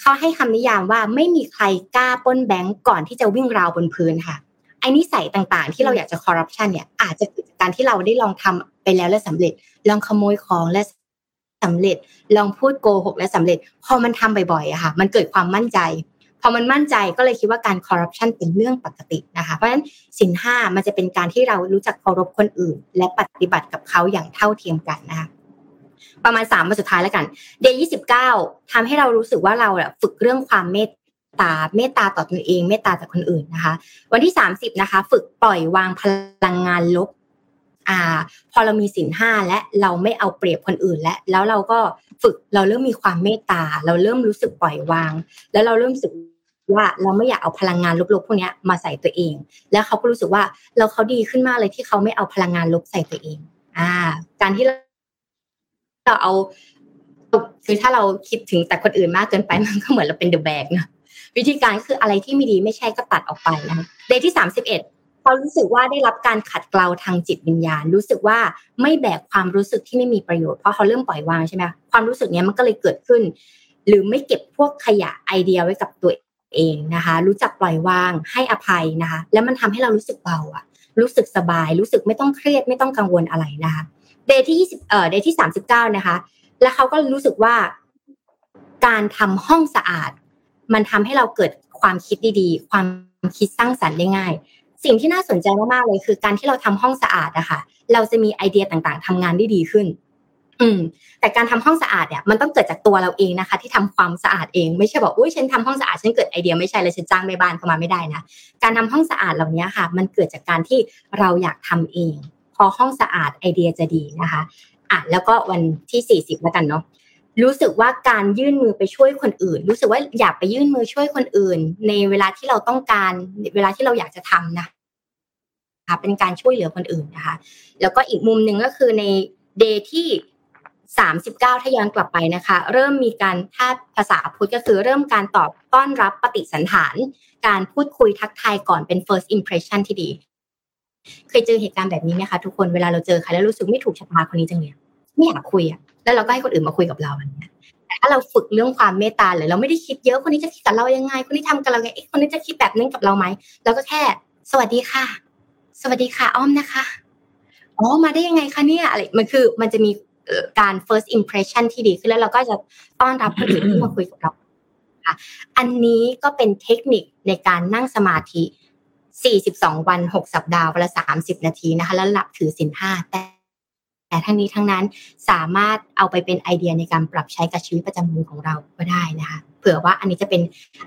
เขาให้คำนิยามว่าไม่มีใครกล้าป้นแบงก์ก่อนที่จะวิ่งราวบนพื้นค่ะไอ้นิสัยต่างๆ ที่เราอยากจะคอร์รัปชันเนี่ยอาจจะเกิดจากการที่เราได้ลองทำไปแล้วและสำเร็จ ลองขโมยของและสำเร็จ ลองพูดโกหกและสำเร็จ พอมันทำบ่อยๆอะค่ะ มันเกิดความมั่นใจ พอมันมั่นใจก็เลยคิดว่าการคอร์รัปชันเป็นเรื่องปกตินะคะเพราะฉะนั้นสินห้ามันจะเป็นการที่เรารู้จักเคารพคนอื่น และปฏิบัติกับเขาอย่างเท่าเทียมกันนะคะประมาณสามวันสุดท้ายแล้วกันเดย์ยี่สิบเก้าทำให้เรารู้สึกว่าเราฝึกเรื่องความเมตตาเมตตาต่อตนเอง เมตตาต่อคนอื่นนะคะ วันที่สามสิบนะคะ ฝึกปล่อยวางพลังงานลบอ่า พอเรามีสินห้าและเราไม่เอาเปรียบคนอื่น และแล้วเราก็ฝึกเราเริ่มมีความเมตตา เราเริ่มรู้สึกปล่อยวาง แล้วเราเริ่มรู้สึก ว่าเราไม่อยากเอาพลังงานลบๆพวกนี้มาใส่ตัวเอง แล้วเขาก็รู้สึกว่าเราเขาดีขึ้นมากเลยที่เขาไม่เอาพลังงานลบใส่ตัวเอง อ่า การที่เราเอาคือถ้าเราคิดถึงแต่คนอื่นมากเกินไปมันก็เหมือนเราเป็นเดอะแบกนะวิธีการคืออะไรที่ไม่ดีไม่ใช่ก็ตัดออกไปนะเดย์ที่สามสิบเอ็ดเขารู้สึกว่าได้รับการขัดเกลาทางจิตวิญญาณ รู้สึกว่าไม่แบกความรู้สึกที่ไม่มีประโยชน์เพราะเขาเริ่มปล่อยวางใช่ไหมความรู้สึกนี้มันก็เลยเกิดขึ้น หรือไม่เก็บพวกขยะไอเดียไว้กับตัว เองนะคะ รู้จักปล่อยวางให้อภัยนะคะ แล้วมันทำให้เรารู้สึกเบาอะรู้สึกสบาย รู้สึกไม่ต้องเครียดไม่ต้องกังวลอะไรนะคะ day ที่ยี่สิบเอ่อ day ที่สามสิบเก้านะคะ แล้วเขาก็รู้สึกว่าการทำห้องสะอาด มันทำให้เราเกิดความคิดดีๆ ความคิดสร้างสรรค์ได้ง่าย สิ่งที่น่าสนใจมากๆเลยคือการที่เราทำห้องสะอาดนะคะเราจะมีไอเดียต่างๆทำงานได้ดีขึ้น อืมแต่การทำห้องสะอาดเนี่ยมันต้องเกิดจากตัวเราเองนะคะ ที่ทำความสะอาดเองไม่ใช่บอกอุ้ยฉันทำห้องสะอาดฉันเกิดไอเดียไม่ใช่เลยฉันจ้างแม่บ้านเข้ามาไม่ได้นะการทำห้องสะอาดเหล่านี้ค่ะ มันเกิดจากการที่เราอยากทำเอง พอห้องสะอาดไอเดียจะดีนะคะอะแล้วก็วันที่สี่สิบแล้วกันเนาะรู้สึกว่าการยื่นมือไปช่วยคนอื่น รู้สึกว่าอยากไปยื่นมือช่วยคนอื่น ในเวลาที่เราต้องการเวลาที่เราอยากจะทำนะค่ะเป็นการช่วยเหลือคนอื่นนะคะ แล้วก็อีกมุมหนึ่งก็คือในเดย์ที่ สามสิบเก้าถ้าย้อนกลับไปนะคะ เริ่มมีการถ้าภาษาพุทธก็คือเริ่มการตอบต้อนรับปฏิสันฐาน การพูดคุยทักทายก่อนเป็น first impression ที่ดี เคยเจอเหตุการณ์แบบนี้ไหมคะทุกคนเวลาเราเจอใครแล้วรู้สึกไม่ถูกชะตาคนนี้จังเลยไม่อยากคุยอะแล้วเราก็ให้คนอื่นมาคุยกับเราอย่างเงี้ยแต่ถ้าเราฝึกเรื่องความเมตตาเลยเราไม่ได้คิดเยอะคนนี้จะคิดกับเรายังไง คนนี้ทำกับเราไงเอ๊ะคนนี้จะคิดแบบนั้นกับเราไหมเราก็แค่ สวัสดีค่ะ สวัสดีค่ะอ้อมนะคะอ๋อมาได้ยังไงคะเนี่ยอะไรมันคือมันจะมี การ first impression ที่ดีขึ้นแล้วเราก็จะต้อนรับคนอื่นที่มาคุยกับเราค่ะอันนี้ก็เป็นเทคนิคในการนั่งสมาธิ 42 วัน 6 สัปดาห์วันละ 30 นาทีนะคะแล้วหลับถือศีลห้าแต่แต่ทั้งนี้ทั้งนั้นสามารถเอาไปเป็นไอเดียในการปรับใช้กับชีวิตประจำวันของเราก็ได้นะคะเผื่อว่าอันนี้จะเป็น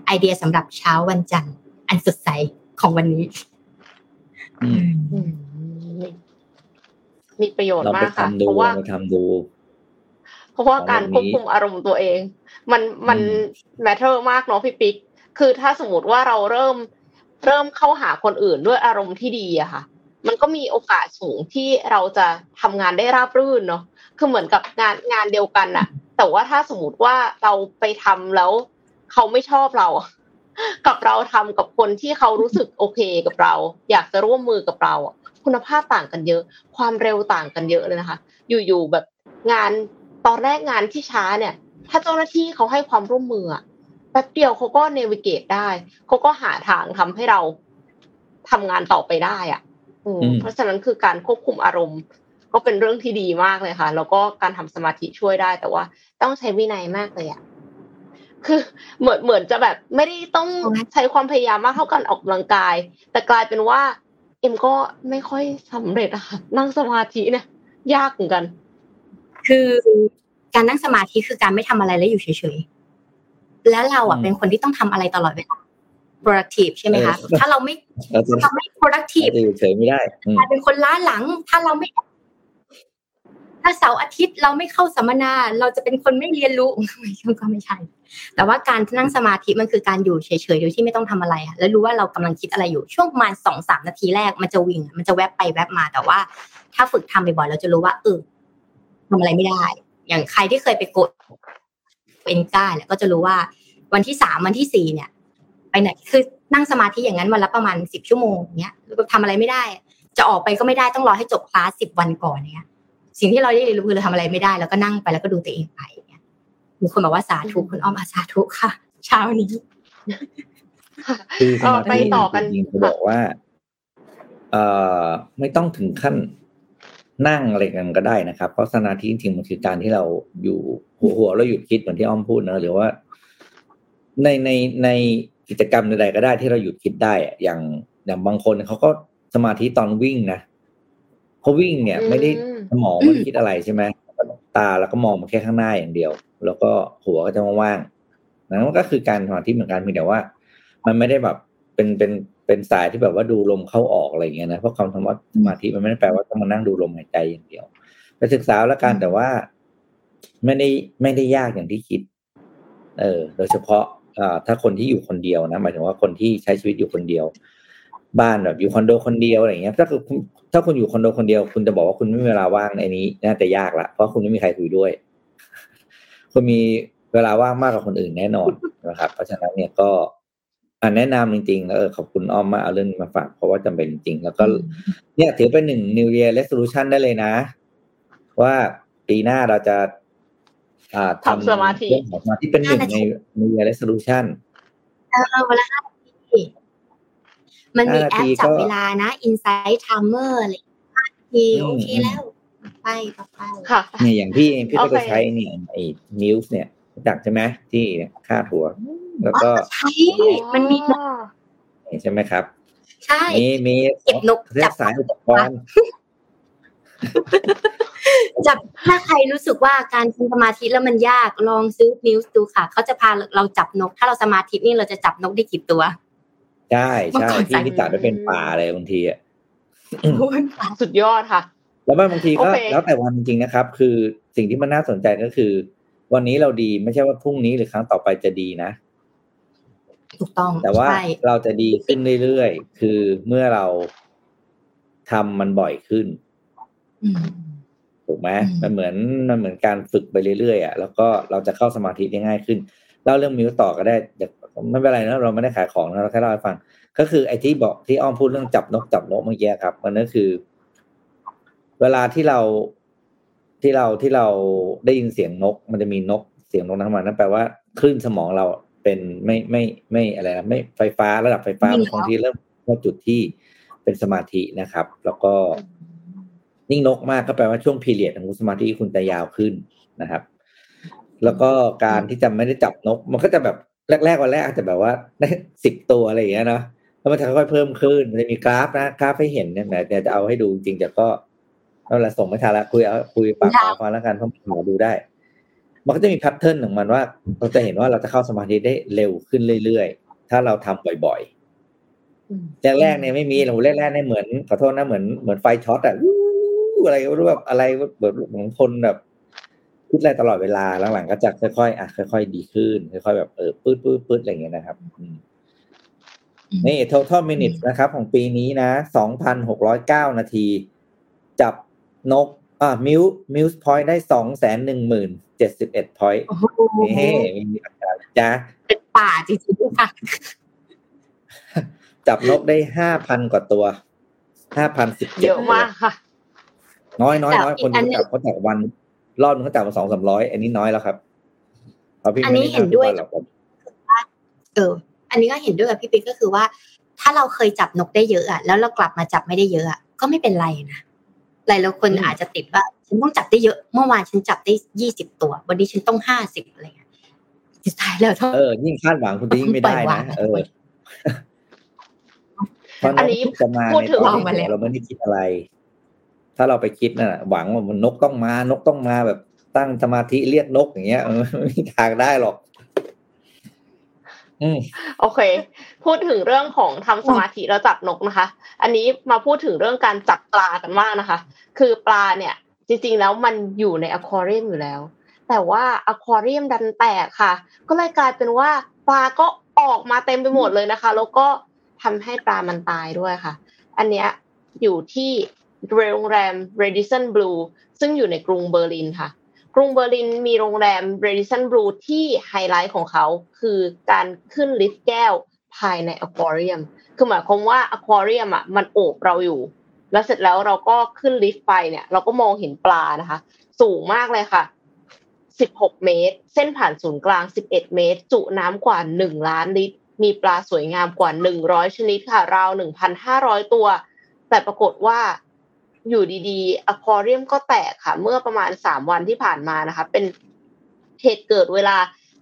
ไอเดียสำหรับเช้าวันจันทร์อันสดใสของวันนี้ มีประโยชน์มากค่ะเพราะว่าทำดูเพราะว่าการควบคุมอารมณ์ตัวเอง มันมัน matter มากเนาะพี่ปิ๊กคือถ้าสมมติว่าเราเริ่มเริ่มเข้าหาคนอื่นด้วยอารมณ์ที่ดีอะค่ะ มันก็มีโอกาสสูงที่เราจะทำงานได้ราบรื่นเนาะคือเหมือนกับงานงานเดียวกันอะแต่ว่าถ้าสมมติว่าเราไปทำแล้วเขาไม่ชอบเรา กับเราทำกับคนที่เขารู้สึกโอเคกับเรา อยากจะร่วมมือกับเรา คุณภาพต่างกันเยอะ ความเร็วต่างกันเยอะเลยนะคะ อยู่ๆแบบงานตอนแรกงานที่ช้าเนี่ย ถ้าเจ้าหน้าที่เขาให้ความร่วมมือแป๊บเดียวเขาก็เนวิเกตได้เขาก็หาทางทำให้เราทำงานต่อไปได้อะเพราะฉะนั้นคือการควบคุมอารมณ์ ก็เป็นเรื่องที่ดีมากเลยค่ะ แล้วก็การทำสมาธิช่วยได้ แต่ว่าต้องใช้วินัยมากเลยอะคือเหมือนเหมือนจะแบบไม่ได้ต้องใช้ความพยายามมากเท่ากันออกกำลังกาย แต่กลายเป็นว่า เอ็มก็ไม่ค่อยสำเร็จอะค่ะนั่งสมาธิเนี่ย ยากเหมือนกัน คือการนั่งสมาธิคือการไม่ทำอะไรแล้วอยู่เฉยๆแล้วเราอะเป็นคนที่ต้องทำอะไรตลอดเวลา productive ใช่ไหมคะถ้าเราไม่เราไม่ productive เฉยไม่ได้กลายเป็นคนล้าหลัง ถ้าเราไม่ ถ้าเสาร์อาทิตย์เราไม่เข้าสัมมนา เราจะเป็นคนไม่เรียนรู้ก็ไม่ใช่ แต่ว่าการนั่งสมาธิมันคือการอยู่เฉยๆโดยที่ไม่ต้องทำอะไรอะแล้วรู้ว่าเรากำลังคิดอะไรอยู่ช่วงประมาณสองสามนาทีแรกมันจะวิ่งมันจะแวบไปแวบมาแต่ว่า ถ้าฝึกทำบ่อยๆเราจะรู้ว่าเออทำอะไรไม่ได้ อย่างใครที่เคยไปกดเอ็นก้าเนี่ยก็จะรู้ว่าวันที่สามวันที่สี่เนี่ย ไปไหนคือนั่งสมาธิอย่างนั้นวันละประมาณสิบชั่วโมงเนี้ยทำอะไรไม่ได้ จะออกไปก็ไม่ได้ต้องรอให้จบคลาสสิบวันก่อนเนี้ยสิ่งที่เราได้เรียนรู้คือเราทำอะไรไม่ได้ แล้วก็นั่งไปแล้วก็ดูตัวเองไป มีคนบอกว่าสาธุคุณอ้อมอาสาธุค่ะ เช้านี้คือสมาธิต่อกันจริงเขาบอกว่า เอ่อไม่ต้องถึงขั้นนั่งอะไรกันก็ได้นะครับ เพราะสมาธิจริงๆมันคือการที่เราอยู่หัวหัวเราหยุดคิดเหมือนที่อ้อมพูดนะหรือว่า ในในในกิจกรรมใดๆก็ได้ที่เราหยุดคิดได้อย่างอย่างบางคนเขาก็สมาธิตอนวิ่งนะเขาวิ่งเนี่ย ไม่ได้สมองมันคิดอะไรใช่ไหม ตาแล้วก็มองมาแค่ข้างหน้าอย่างเดียว แล้วก็หัวก็จะว่างๆนั่นก็คือการสมาธิเหมือนกันเพียงแต่ว่า มันไม่ได้แบบเป็นเป็นเป็นสายที่แบบว่าดูลมเข้าออกอะไรเงี้ยนะเพราะคำคำว่าสมาธิมันไม่ได้แปลว่าต้องมานั่งดูลมหายใจอย่างเดียวไปศึกษาแล้วกันแต่ว่าไม่ได้ไม่ได้ยากอย่างที่คิด เออ โดยเฉพาะอ่าถ้าคนที่อยู่คนเดียวนะหมายถึงว่าคนที่ใช้ชีวิตอยู่คนเดียว บ้านแบบอยู่คอนโดคนเดียวอะไรเงี้ยถ้าคือถ้าคุณอยู่คอนโดคนเดียว คุณจะบอกว่าคุณไม่มีเวลาว่างในนี้น่าจะยากละเพราะคุณไม่มีใครคุยด้วย คุคุณมีเวลาว่างมากกว่าคนอื่นแน่นอนนะครับ เพราะฉะนั้นเนี่ยก็อันแนะนำจริงๆแล้วเออขอบคุณอ้อมมากเอาเรื่องนี้มาฝากเพราะว่าจำเป็นจริงๆแล้วก็ เนี่ยถือเป็นหนึ่ง New Year Resolution ได้เลยนะ ว่าปีหน้าเราจะ อ่าทำสมาธิเรื่องของสมาธิเป็นหนึ่งใน New Year Resolution เออเวลาห้านาที มันมีห้านาแอทีปจับก็เวลานะ Insight Timer อะไรห้านาทีอืมโอเคแล้วไปต่อไปค่ะเนี่ยอย่างพี่เองพี่ก็โอเคจะใช้เนี่ยไอ้มิวส์เนี่ยรู้จักใช่ไหมที่ค่าถั่วแล้วก็ใช่มันมีนกใช่ไหมครับ ใช่มีมีเก็บนกเรียจักบสายอุปกรณ์จับถ้าใครรู้สึกว่าการทำสมาธิแล้วมันยากลองซื้อมิวส์ดูค่ะ เขาจะพาเราจับนก ถ้าเราสมาธินี่เราจะจับนกได้กี่ตัว ใช่ใช่เมื่อก่อนพี่ใส่นิตัดไปเป็นป่าเลยบางทีอะสุดยอดค่ะ แล้วบางทีก็โอเคแล้วแต่วันจริงๆนะครับ คือสิ่งที่มันน่าสนใจก็คือ วันนี้เราดีไม่ใช่ว่าพรุ่งนี้หรือครั้งต่อไปจะดีนะถูกต้องแต่ว่าใช่เราจะดีขึ้นเรื่อยๆ คือเมื่อเราทำมันบ่อยขึ้นอืมถูกไหมอืมมันเหมือนมันเหมือนการฝึกไปเรื่อยๆอะแล้วก็เราจะเข้าสมาธิได้ง่ายขึ้น เล่าเรื่องมิวต่อก็ได้เดี๋ยวไม่เป็นไรนะเราไม่ได้ขายของนะเราแค่เล่าให้ฟัง ก็คือไอ้ที่บอกที่อ้อมพูดเรื่องจับนกจับนกเมื่อกี้ครับ มันก็คือ เวลาที่เราที่เราที่เราได้ยินเสียงนก มันจะมีนกเสียงนกนั้นมานั่นแปลว่าคลื่นสมองเราเป็นไม่ไม่ไม่อะไรนะไม่ไฟฟ้าระดับไฟฟ้านิ่งแล้วบางทีเริ่มเข้าจุดที่เป็นสมาธินะครับ แล้วก็ยิ่งนกมากก็แปลว่าช่วงพีเรียดของคุณสมาธิคุณจะยาวขึ้นนะครับ แล้วก็การที่จะไม่ได้จับนก มันก็จะแบบแรกๆวันแรกอาจจะแบบว่าได้สิบตัวอะไรอย่างเงี้ยเนาะแล้วมันจะค่อยๆเพิ่มขึ้นมันจะมีกราฟนะกราฟให้เห็นเนี่ยเดี๋ยวจะเอาให้ดูจริงแต่ก็นั่นแหละส่งไม่ทันละคุยเอาคุยปากค่ะปากฟังแล้วกันเพราะหาดูได้ มันก็จะมี pattern ของมันว่า เราจะเห็นว่าเราจะเข้าสมาธิได้เร็วขึ้นเรื่อยๆ ถ้าเราทำบ่อยๆแรกๆเนี่ยไม่มีเราแรกๆเนี่ยเหมือนขอโทษนะเหมือนเหมือนไฟช็อตอะอะไรก็รู้แบบอะไรแบบเหมือนคนแบบ คิดอะไรตลอดเวลาหลังๆก็จะค่อยๆอะค่อย ๆ ดีขึ้น ค่อยๆแบบเออปื๊ดปื๊ดปื๊ดอะไรอย่างเงี้ยนะครับอืมนี่ total minutes นะครับ ของปีนี้นะ2,609นาที จับนกอ่ามิวมิวส์พอยต์ได้สองแสนหนึ่งหมื่นเจ็ดสิบเอ็ดพอยต์โอ้โหนี่มีอาการจ้าเป็นป่าจริงๆค่ะจับนกได้ห้าพันกว่าตัวห้าพันสิบเยอะมากค่ะ น้อยน้อยน้อยแต่อีกคนอันที่หนึ่งจับเขาจับวัน รอบนึงเขาจับมาสองสามร้อยอันนี้น้อยแล้วครับเพราะพี่อันไม่นี้ได้เห็นด้วยหรอกผมเออ อันนี้ก็เห็นด้วยกับพี่ปิ๊กก็คือว่า ถ้าเราเคยจับนกได้เยอะอะแล้วเรากลับมาจับไม่ได้เยอะอะก็ไม่เป็นไรนะหลายๆคนอาจจะติดว่าฉันต้องจับได้เยอะเมื่อวานฉันจับได้ยี่สิบตัว วันนี้ฉันต้องห้าสิบอะไรเงี้ยสุดท้ายแล้วเท่าเออยิ่งคาดหวังคุณจะยิ่งไม่ได้ปล่อยวานะงเออเพราะนอันกนี้จะมาพูดในถึงตอนลองมาแล้วที่เราไม่ได้คิดอะไร ถ้าเราไปคิดน่ะหวังว่ามันนกต้องมานกต้องมาแบบตั้งสมาธิเรียกนกอย่างเงี้ยไม่มีทางได้หรอกอืมโอเค พูดถึงเรื่องของทำสมาธิแล้วจับนกนะคะ อันนี้มาพูดถึงเรื่องการจับปลากันมากนะคะ คือปลาเนี่ย จริงๆแล้วมันอยู่ในอควาเรียมอยู่แล้ว แต่ว่าอควาเรียมดันแตกค่ะ ก็เลยกลายเป็นว่าปลาก็ออกมาเต็มไปหมดเลยนะคะ แล้วก็ทำให้ปลามันตายด้วยค่ะ อันเนี้ยอยู่ที่ โรงแรม Radisson Blue ซึ่งอยู่ในกรุงเบอร์ลินค่ะ กรุงเบอร์ลินมีโรงแรม Radisson Blue ที่ไฮไลท์ของเขาคือการขึ้นลิฟต์แก้วภายในอควาเรียม คือหมายความว่าอควาเรียมอะมันโอบเราอยู่ แล้วเสร็จแล้วเราก็ขึ้นลิฟต์ไปเนี่ย เราก็มองเห็นปลานะคะ สูงมากเลยค่ะ 16 เมตร เส้นผ่านศูนย์กลาง 11 เมตร จุน้ำกว่า 1 ล้านลิตร มีปลาสวยงามกว่า 100 ชนิดค่ะ ราว 1,500 ตัว แต่ปรากฏว่า อยู่ดีๆอควาเรียมก็แตกค่ะ เมื่อประมาณ3วันที่ผ่านมานะคะ เป็นเหตุเกิดเวลา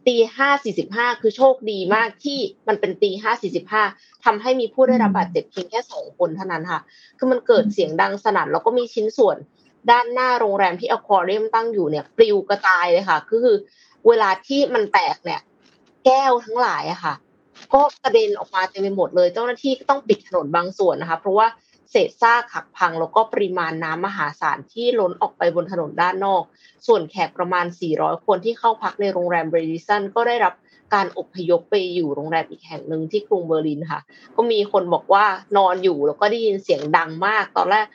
ตีห้าสี่สิบห้าคือโชคดีมากที่มันเป็นตีห้าสี่สิบห้าทำให้มีผู้ได้รับบาดเจ็บเพียงแค่สองคนเท่านั้นค่ะ คือมันเกิดเสียงดังสนั่นแล้วก็มีชิ้นส่วนด้านหน้าโรงแรมที่อควาเรียมตั้งอยู่เนี่ยปลิวกระจายเลยค่ะ ก็คือเวลาที่มันแตกเนี่ย แก้วทั้งหลายอะค่ะ ก็กระเด็นออกมาเต็มไปหมดเลย เจ้าหน้าที่ก็ต้องปิดถนนบางส่วนนะคะ เพราะว่า เศษซากหักพังแล้วก็ปริมาณน้ำมหาศาลที่ล้นออกไปบนถนนด้านนอก ส่วนแขกประมาณ 400 คนที่เข้าพักในโรงแรมเบรดิสันก็ได้รับการอพยพไปอยู่โรงแรมอีกแห่งหนึ่งที่กรุงเบอร์ลินค่ะ ก็มีคนบอกว่านอนอยู่แล้วก็ได้ยินเสียงดังมาก ตอนแรก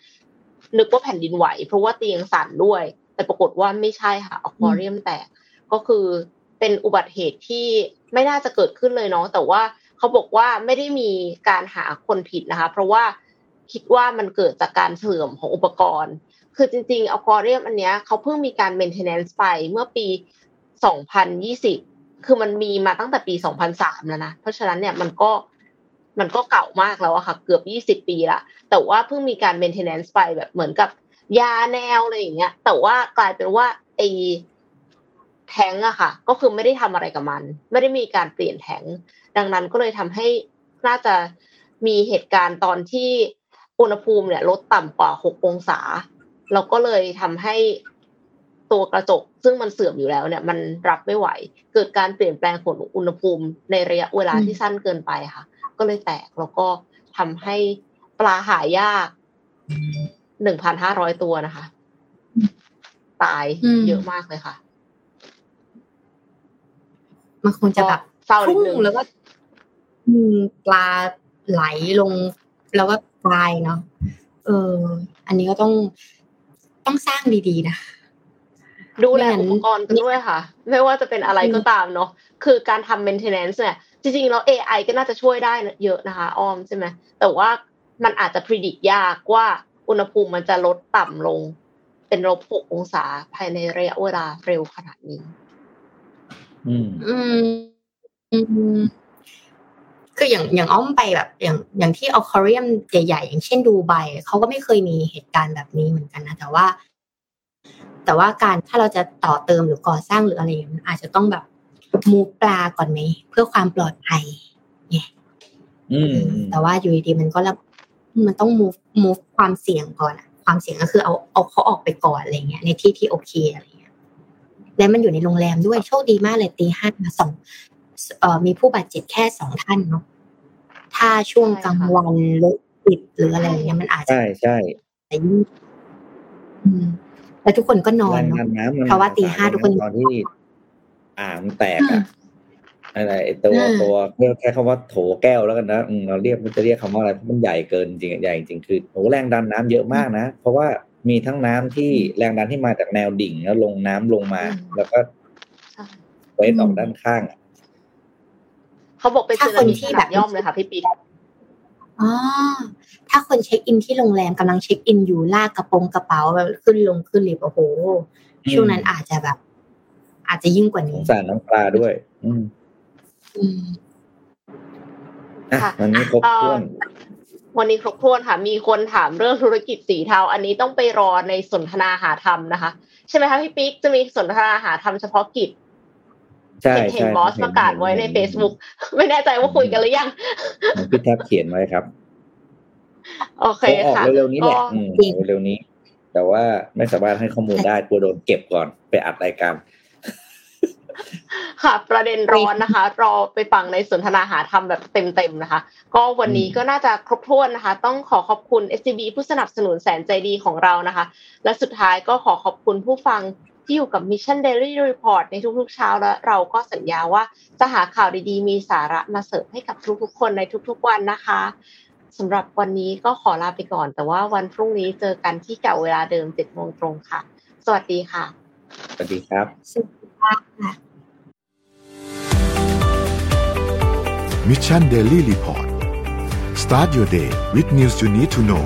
นึกว่าแผ่นดินไหว เพราะว่าเตียงสั่นด้วย แต่ปรากฏว่าไม่ใช่ค่ะอควาเรียมแตกก็คือเป็นอุบัติเหตุที่ไม่น่าจะเกิดขึ้นเลยเนาะแต่ว่าเขาบอกว่าไม่ได้มีการหาคนผิดนะคะ เพราะว่า คิดว่ามันเกิดจากการเสื่อมของอุปกรณ์ คือจริงๆอัลกอริยมอันเนี้ยเขาเพิ่งมีการ maintenance ไปเมื่อปี 2020 คือมันมีมาตั้งแต่ปี 2003 แล้วนะ เพราะฉะนั้นเนี่ยมันก็มันก็เก่ามากแล้วอะค่ะ เกือบ 20 ปีละแต่ว่าเพิ่งมีการ maintenance ไปแบบเหมือนกับยาแนวอะไรอย่างเงี้ย แต่ว่ากลายเป็นว่าไอแท้งอะค่ะ ก็คือไม่ได้ทำอะไรกับมัน ไม่ได้มีการเปลี่ยนแท้งดังนั้นก็เลยทำให้น่าจะมีเหตุการณ์ตอนที่ อุณหภูมิเนี่ยลดต่ำกว่า 6 องศา เราก็เลยทำให้ตัวกระจก ซึ่งมันเสื่อมอยู่แล้วเนี่ยมันรับไม่ไหว เกิดการเปลี่ยนแปลงของอุณหภูมิในระยะเวลาที่สั้นเกินไปค่ะ ก็เลยแตกแล้วก็ทำให้ปลาหายากหนึ่งพันห้าร้อยตัวนะคะ ตายเยอะมากเลยค่ะ มันคงจะแบบเศร้านิดนึงแล้วก็ปลาไหลลง แล้วก็ตายเนาะเออ อันนี้ก็ต้องต้องสร้างดีๆนะดูแลอุปกรณ์กันด้วยค่ะ ไม่ว่าจะเป็นอะไรก็ตามเนาะคือการทำ maintenance เนี่ย จริงๆแล้ว AI ก็น่าจะช่วยได้เยอะนะคะอ้อมใช่ไหมแต่ว่ามันอาจจะ predict ยากว่าอุณหภูมิมันจะลดต่ำลง เป็นลบหกองศาภายในระยะเวลาเร็วขนาดนี้ อืม อืมอืม คืออย่างอย่างอ้อมไปแบบอย่างอย่างที่ออคอเรียมใหญ่ๆ อย่างเช่นดูไบเขาก็ไม่เคยมีเหตุการณ์แบบนี้เหมือนกันนะ แต่ว่า แต่ว่าการถ้าเราจะต่อเติมหรือก่อสร้างหรืออะไรอย่างนี้อาจจะต้องแบบมูปลาก่อนไหม เพื่อความปลอดภัยไงอืมแต่ว่าอยู่ดีๆมันก็แล้วมันต้อง move move ความเสี่ยงก่อนอะความเสี่ยงก็คือเอาเอาเขาออกไปก่อนอะไรเงี้ยในที่ที่โอเคอะไรเงี้ย แล้วมันอยู่ในโรงแรมด้วยโชคดีมากเลยตีห้ามาสองเอ่อ มีผู้บาดเจ็บแค่สองท่านเนาะถ้าช่วงกลางวันรถติดหรืออะไรเงี้ยมันอาจจะใช่ใช่ยิ่งอืมแล้วทุกคนก็นอนแรงเนาะดันน้ำมันเพราะว่าตีห้าทุกคนตอนที่อ่างแตกอะอะไรไอตัวอืมตัวเรียกแค่คำว่าโถแก้วแล้วกันนะอืมเราเรียกมันจะเรียกคำว่าอะไรเพราะมันใหญ่เกินจริงๆใหญ่จริงๆคือโหแรงดันน้ำเยอะมากนะ เพราะว่ามีทั้งน้ำที่แรงดันที่มาจากแนวดิ่งแล้วลงน้ำลงมาอืมแล้วก็ใช่เวทออกด้านข้างอะ เขาบอกเป็นถ้าสึคนนามิที่ขแบนาบดย่อมเลยค่ะพี่ปิ๊กอ๋อถ้าคนเช็คอินที่โรงแรมกำลังเช็คอินอยู่ลากกระโปรงกระเป๋าแบบขึ้นลงขึ้นลิฟต์โอ้โหช่วงนั้นอาจจะแบบ อาจจะยิ่งกว่าสนี้งสารน้องปลาด้วย อืมอืมอะค่ะวันนี้ครบถ้วนเอ่อวันนี้ครบถ้วนค่ะ มีคนถามเรื่องธุรกิจสีเทา อันนี้ต้องไปรอในสนทนาหาธรรมนะคะ ใช่ไหมคะพี่ปิ๊กจะมีสนทนาหาธรรมเฉพาะกิจใช่ เห็นเห็นใช่บอสประกาศไว้ใน Facebook ไม่แน่ใจว่าคุยกันหรือยังเห็นพี่แท็บเขียนไว้ครับ โอเคเขาออกค่ะเร็วๆนี้แหละก็อืมออกเร็วๆนี้ แต่ว่าไม่สามารถให้ข้อมูลได้กลัวโดนเก็บก่อนไปอัดรายการค่ะ ประเด็นร้อนนะคะ รอไปฟังในสนทนาหาธรรมแบบเต็มๆนะคะ ก็วันนี้อืมก็น่าจะครบถ้วนนะคะ ต้องขอขอบคุณ SCB ผู้สนับสนุนแสนใจดีของเรานะคะ และสุดท้ายก็ขอขอบคุณผู้ฟัง ที่อยู่กับ Mission Daily Report ในทุกๆเช้าและเราก็สัญญาว่าจะหาข่าวดีๆ มีสาระมาเสิร์ฟให้กับทุกๆ คนในทุกๆวันนะคะสำหรับวันนี้ก็ขอลาไปก่อน แต่ว่าวันพรุ่งนี้เจอกันที่เก่าเวลาเดิม7โมงตรงค่ะ สวัสดีค่ะ สวัสดีครับ สวัสดีค่ะ Mission Daily Report start your day with news you need to know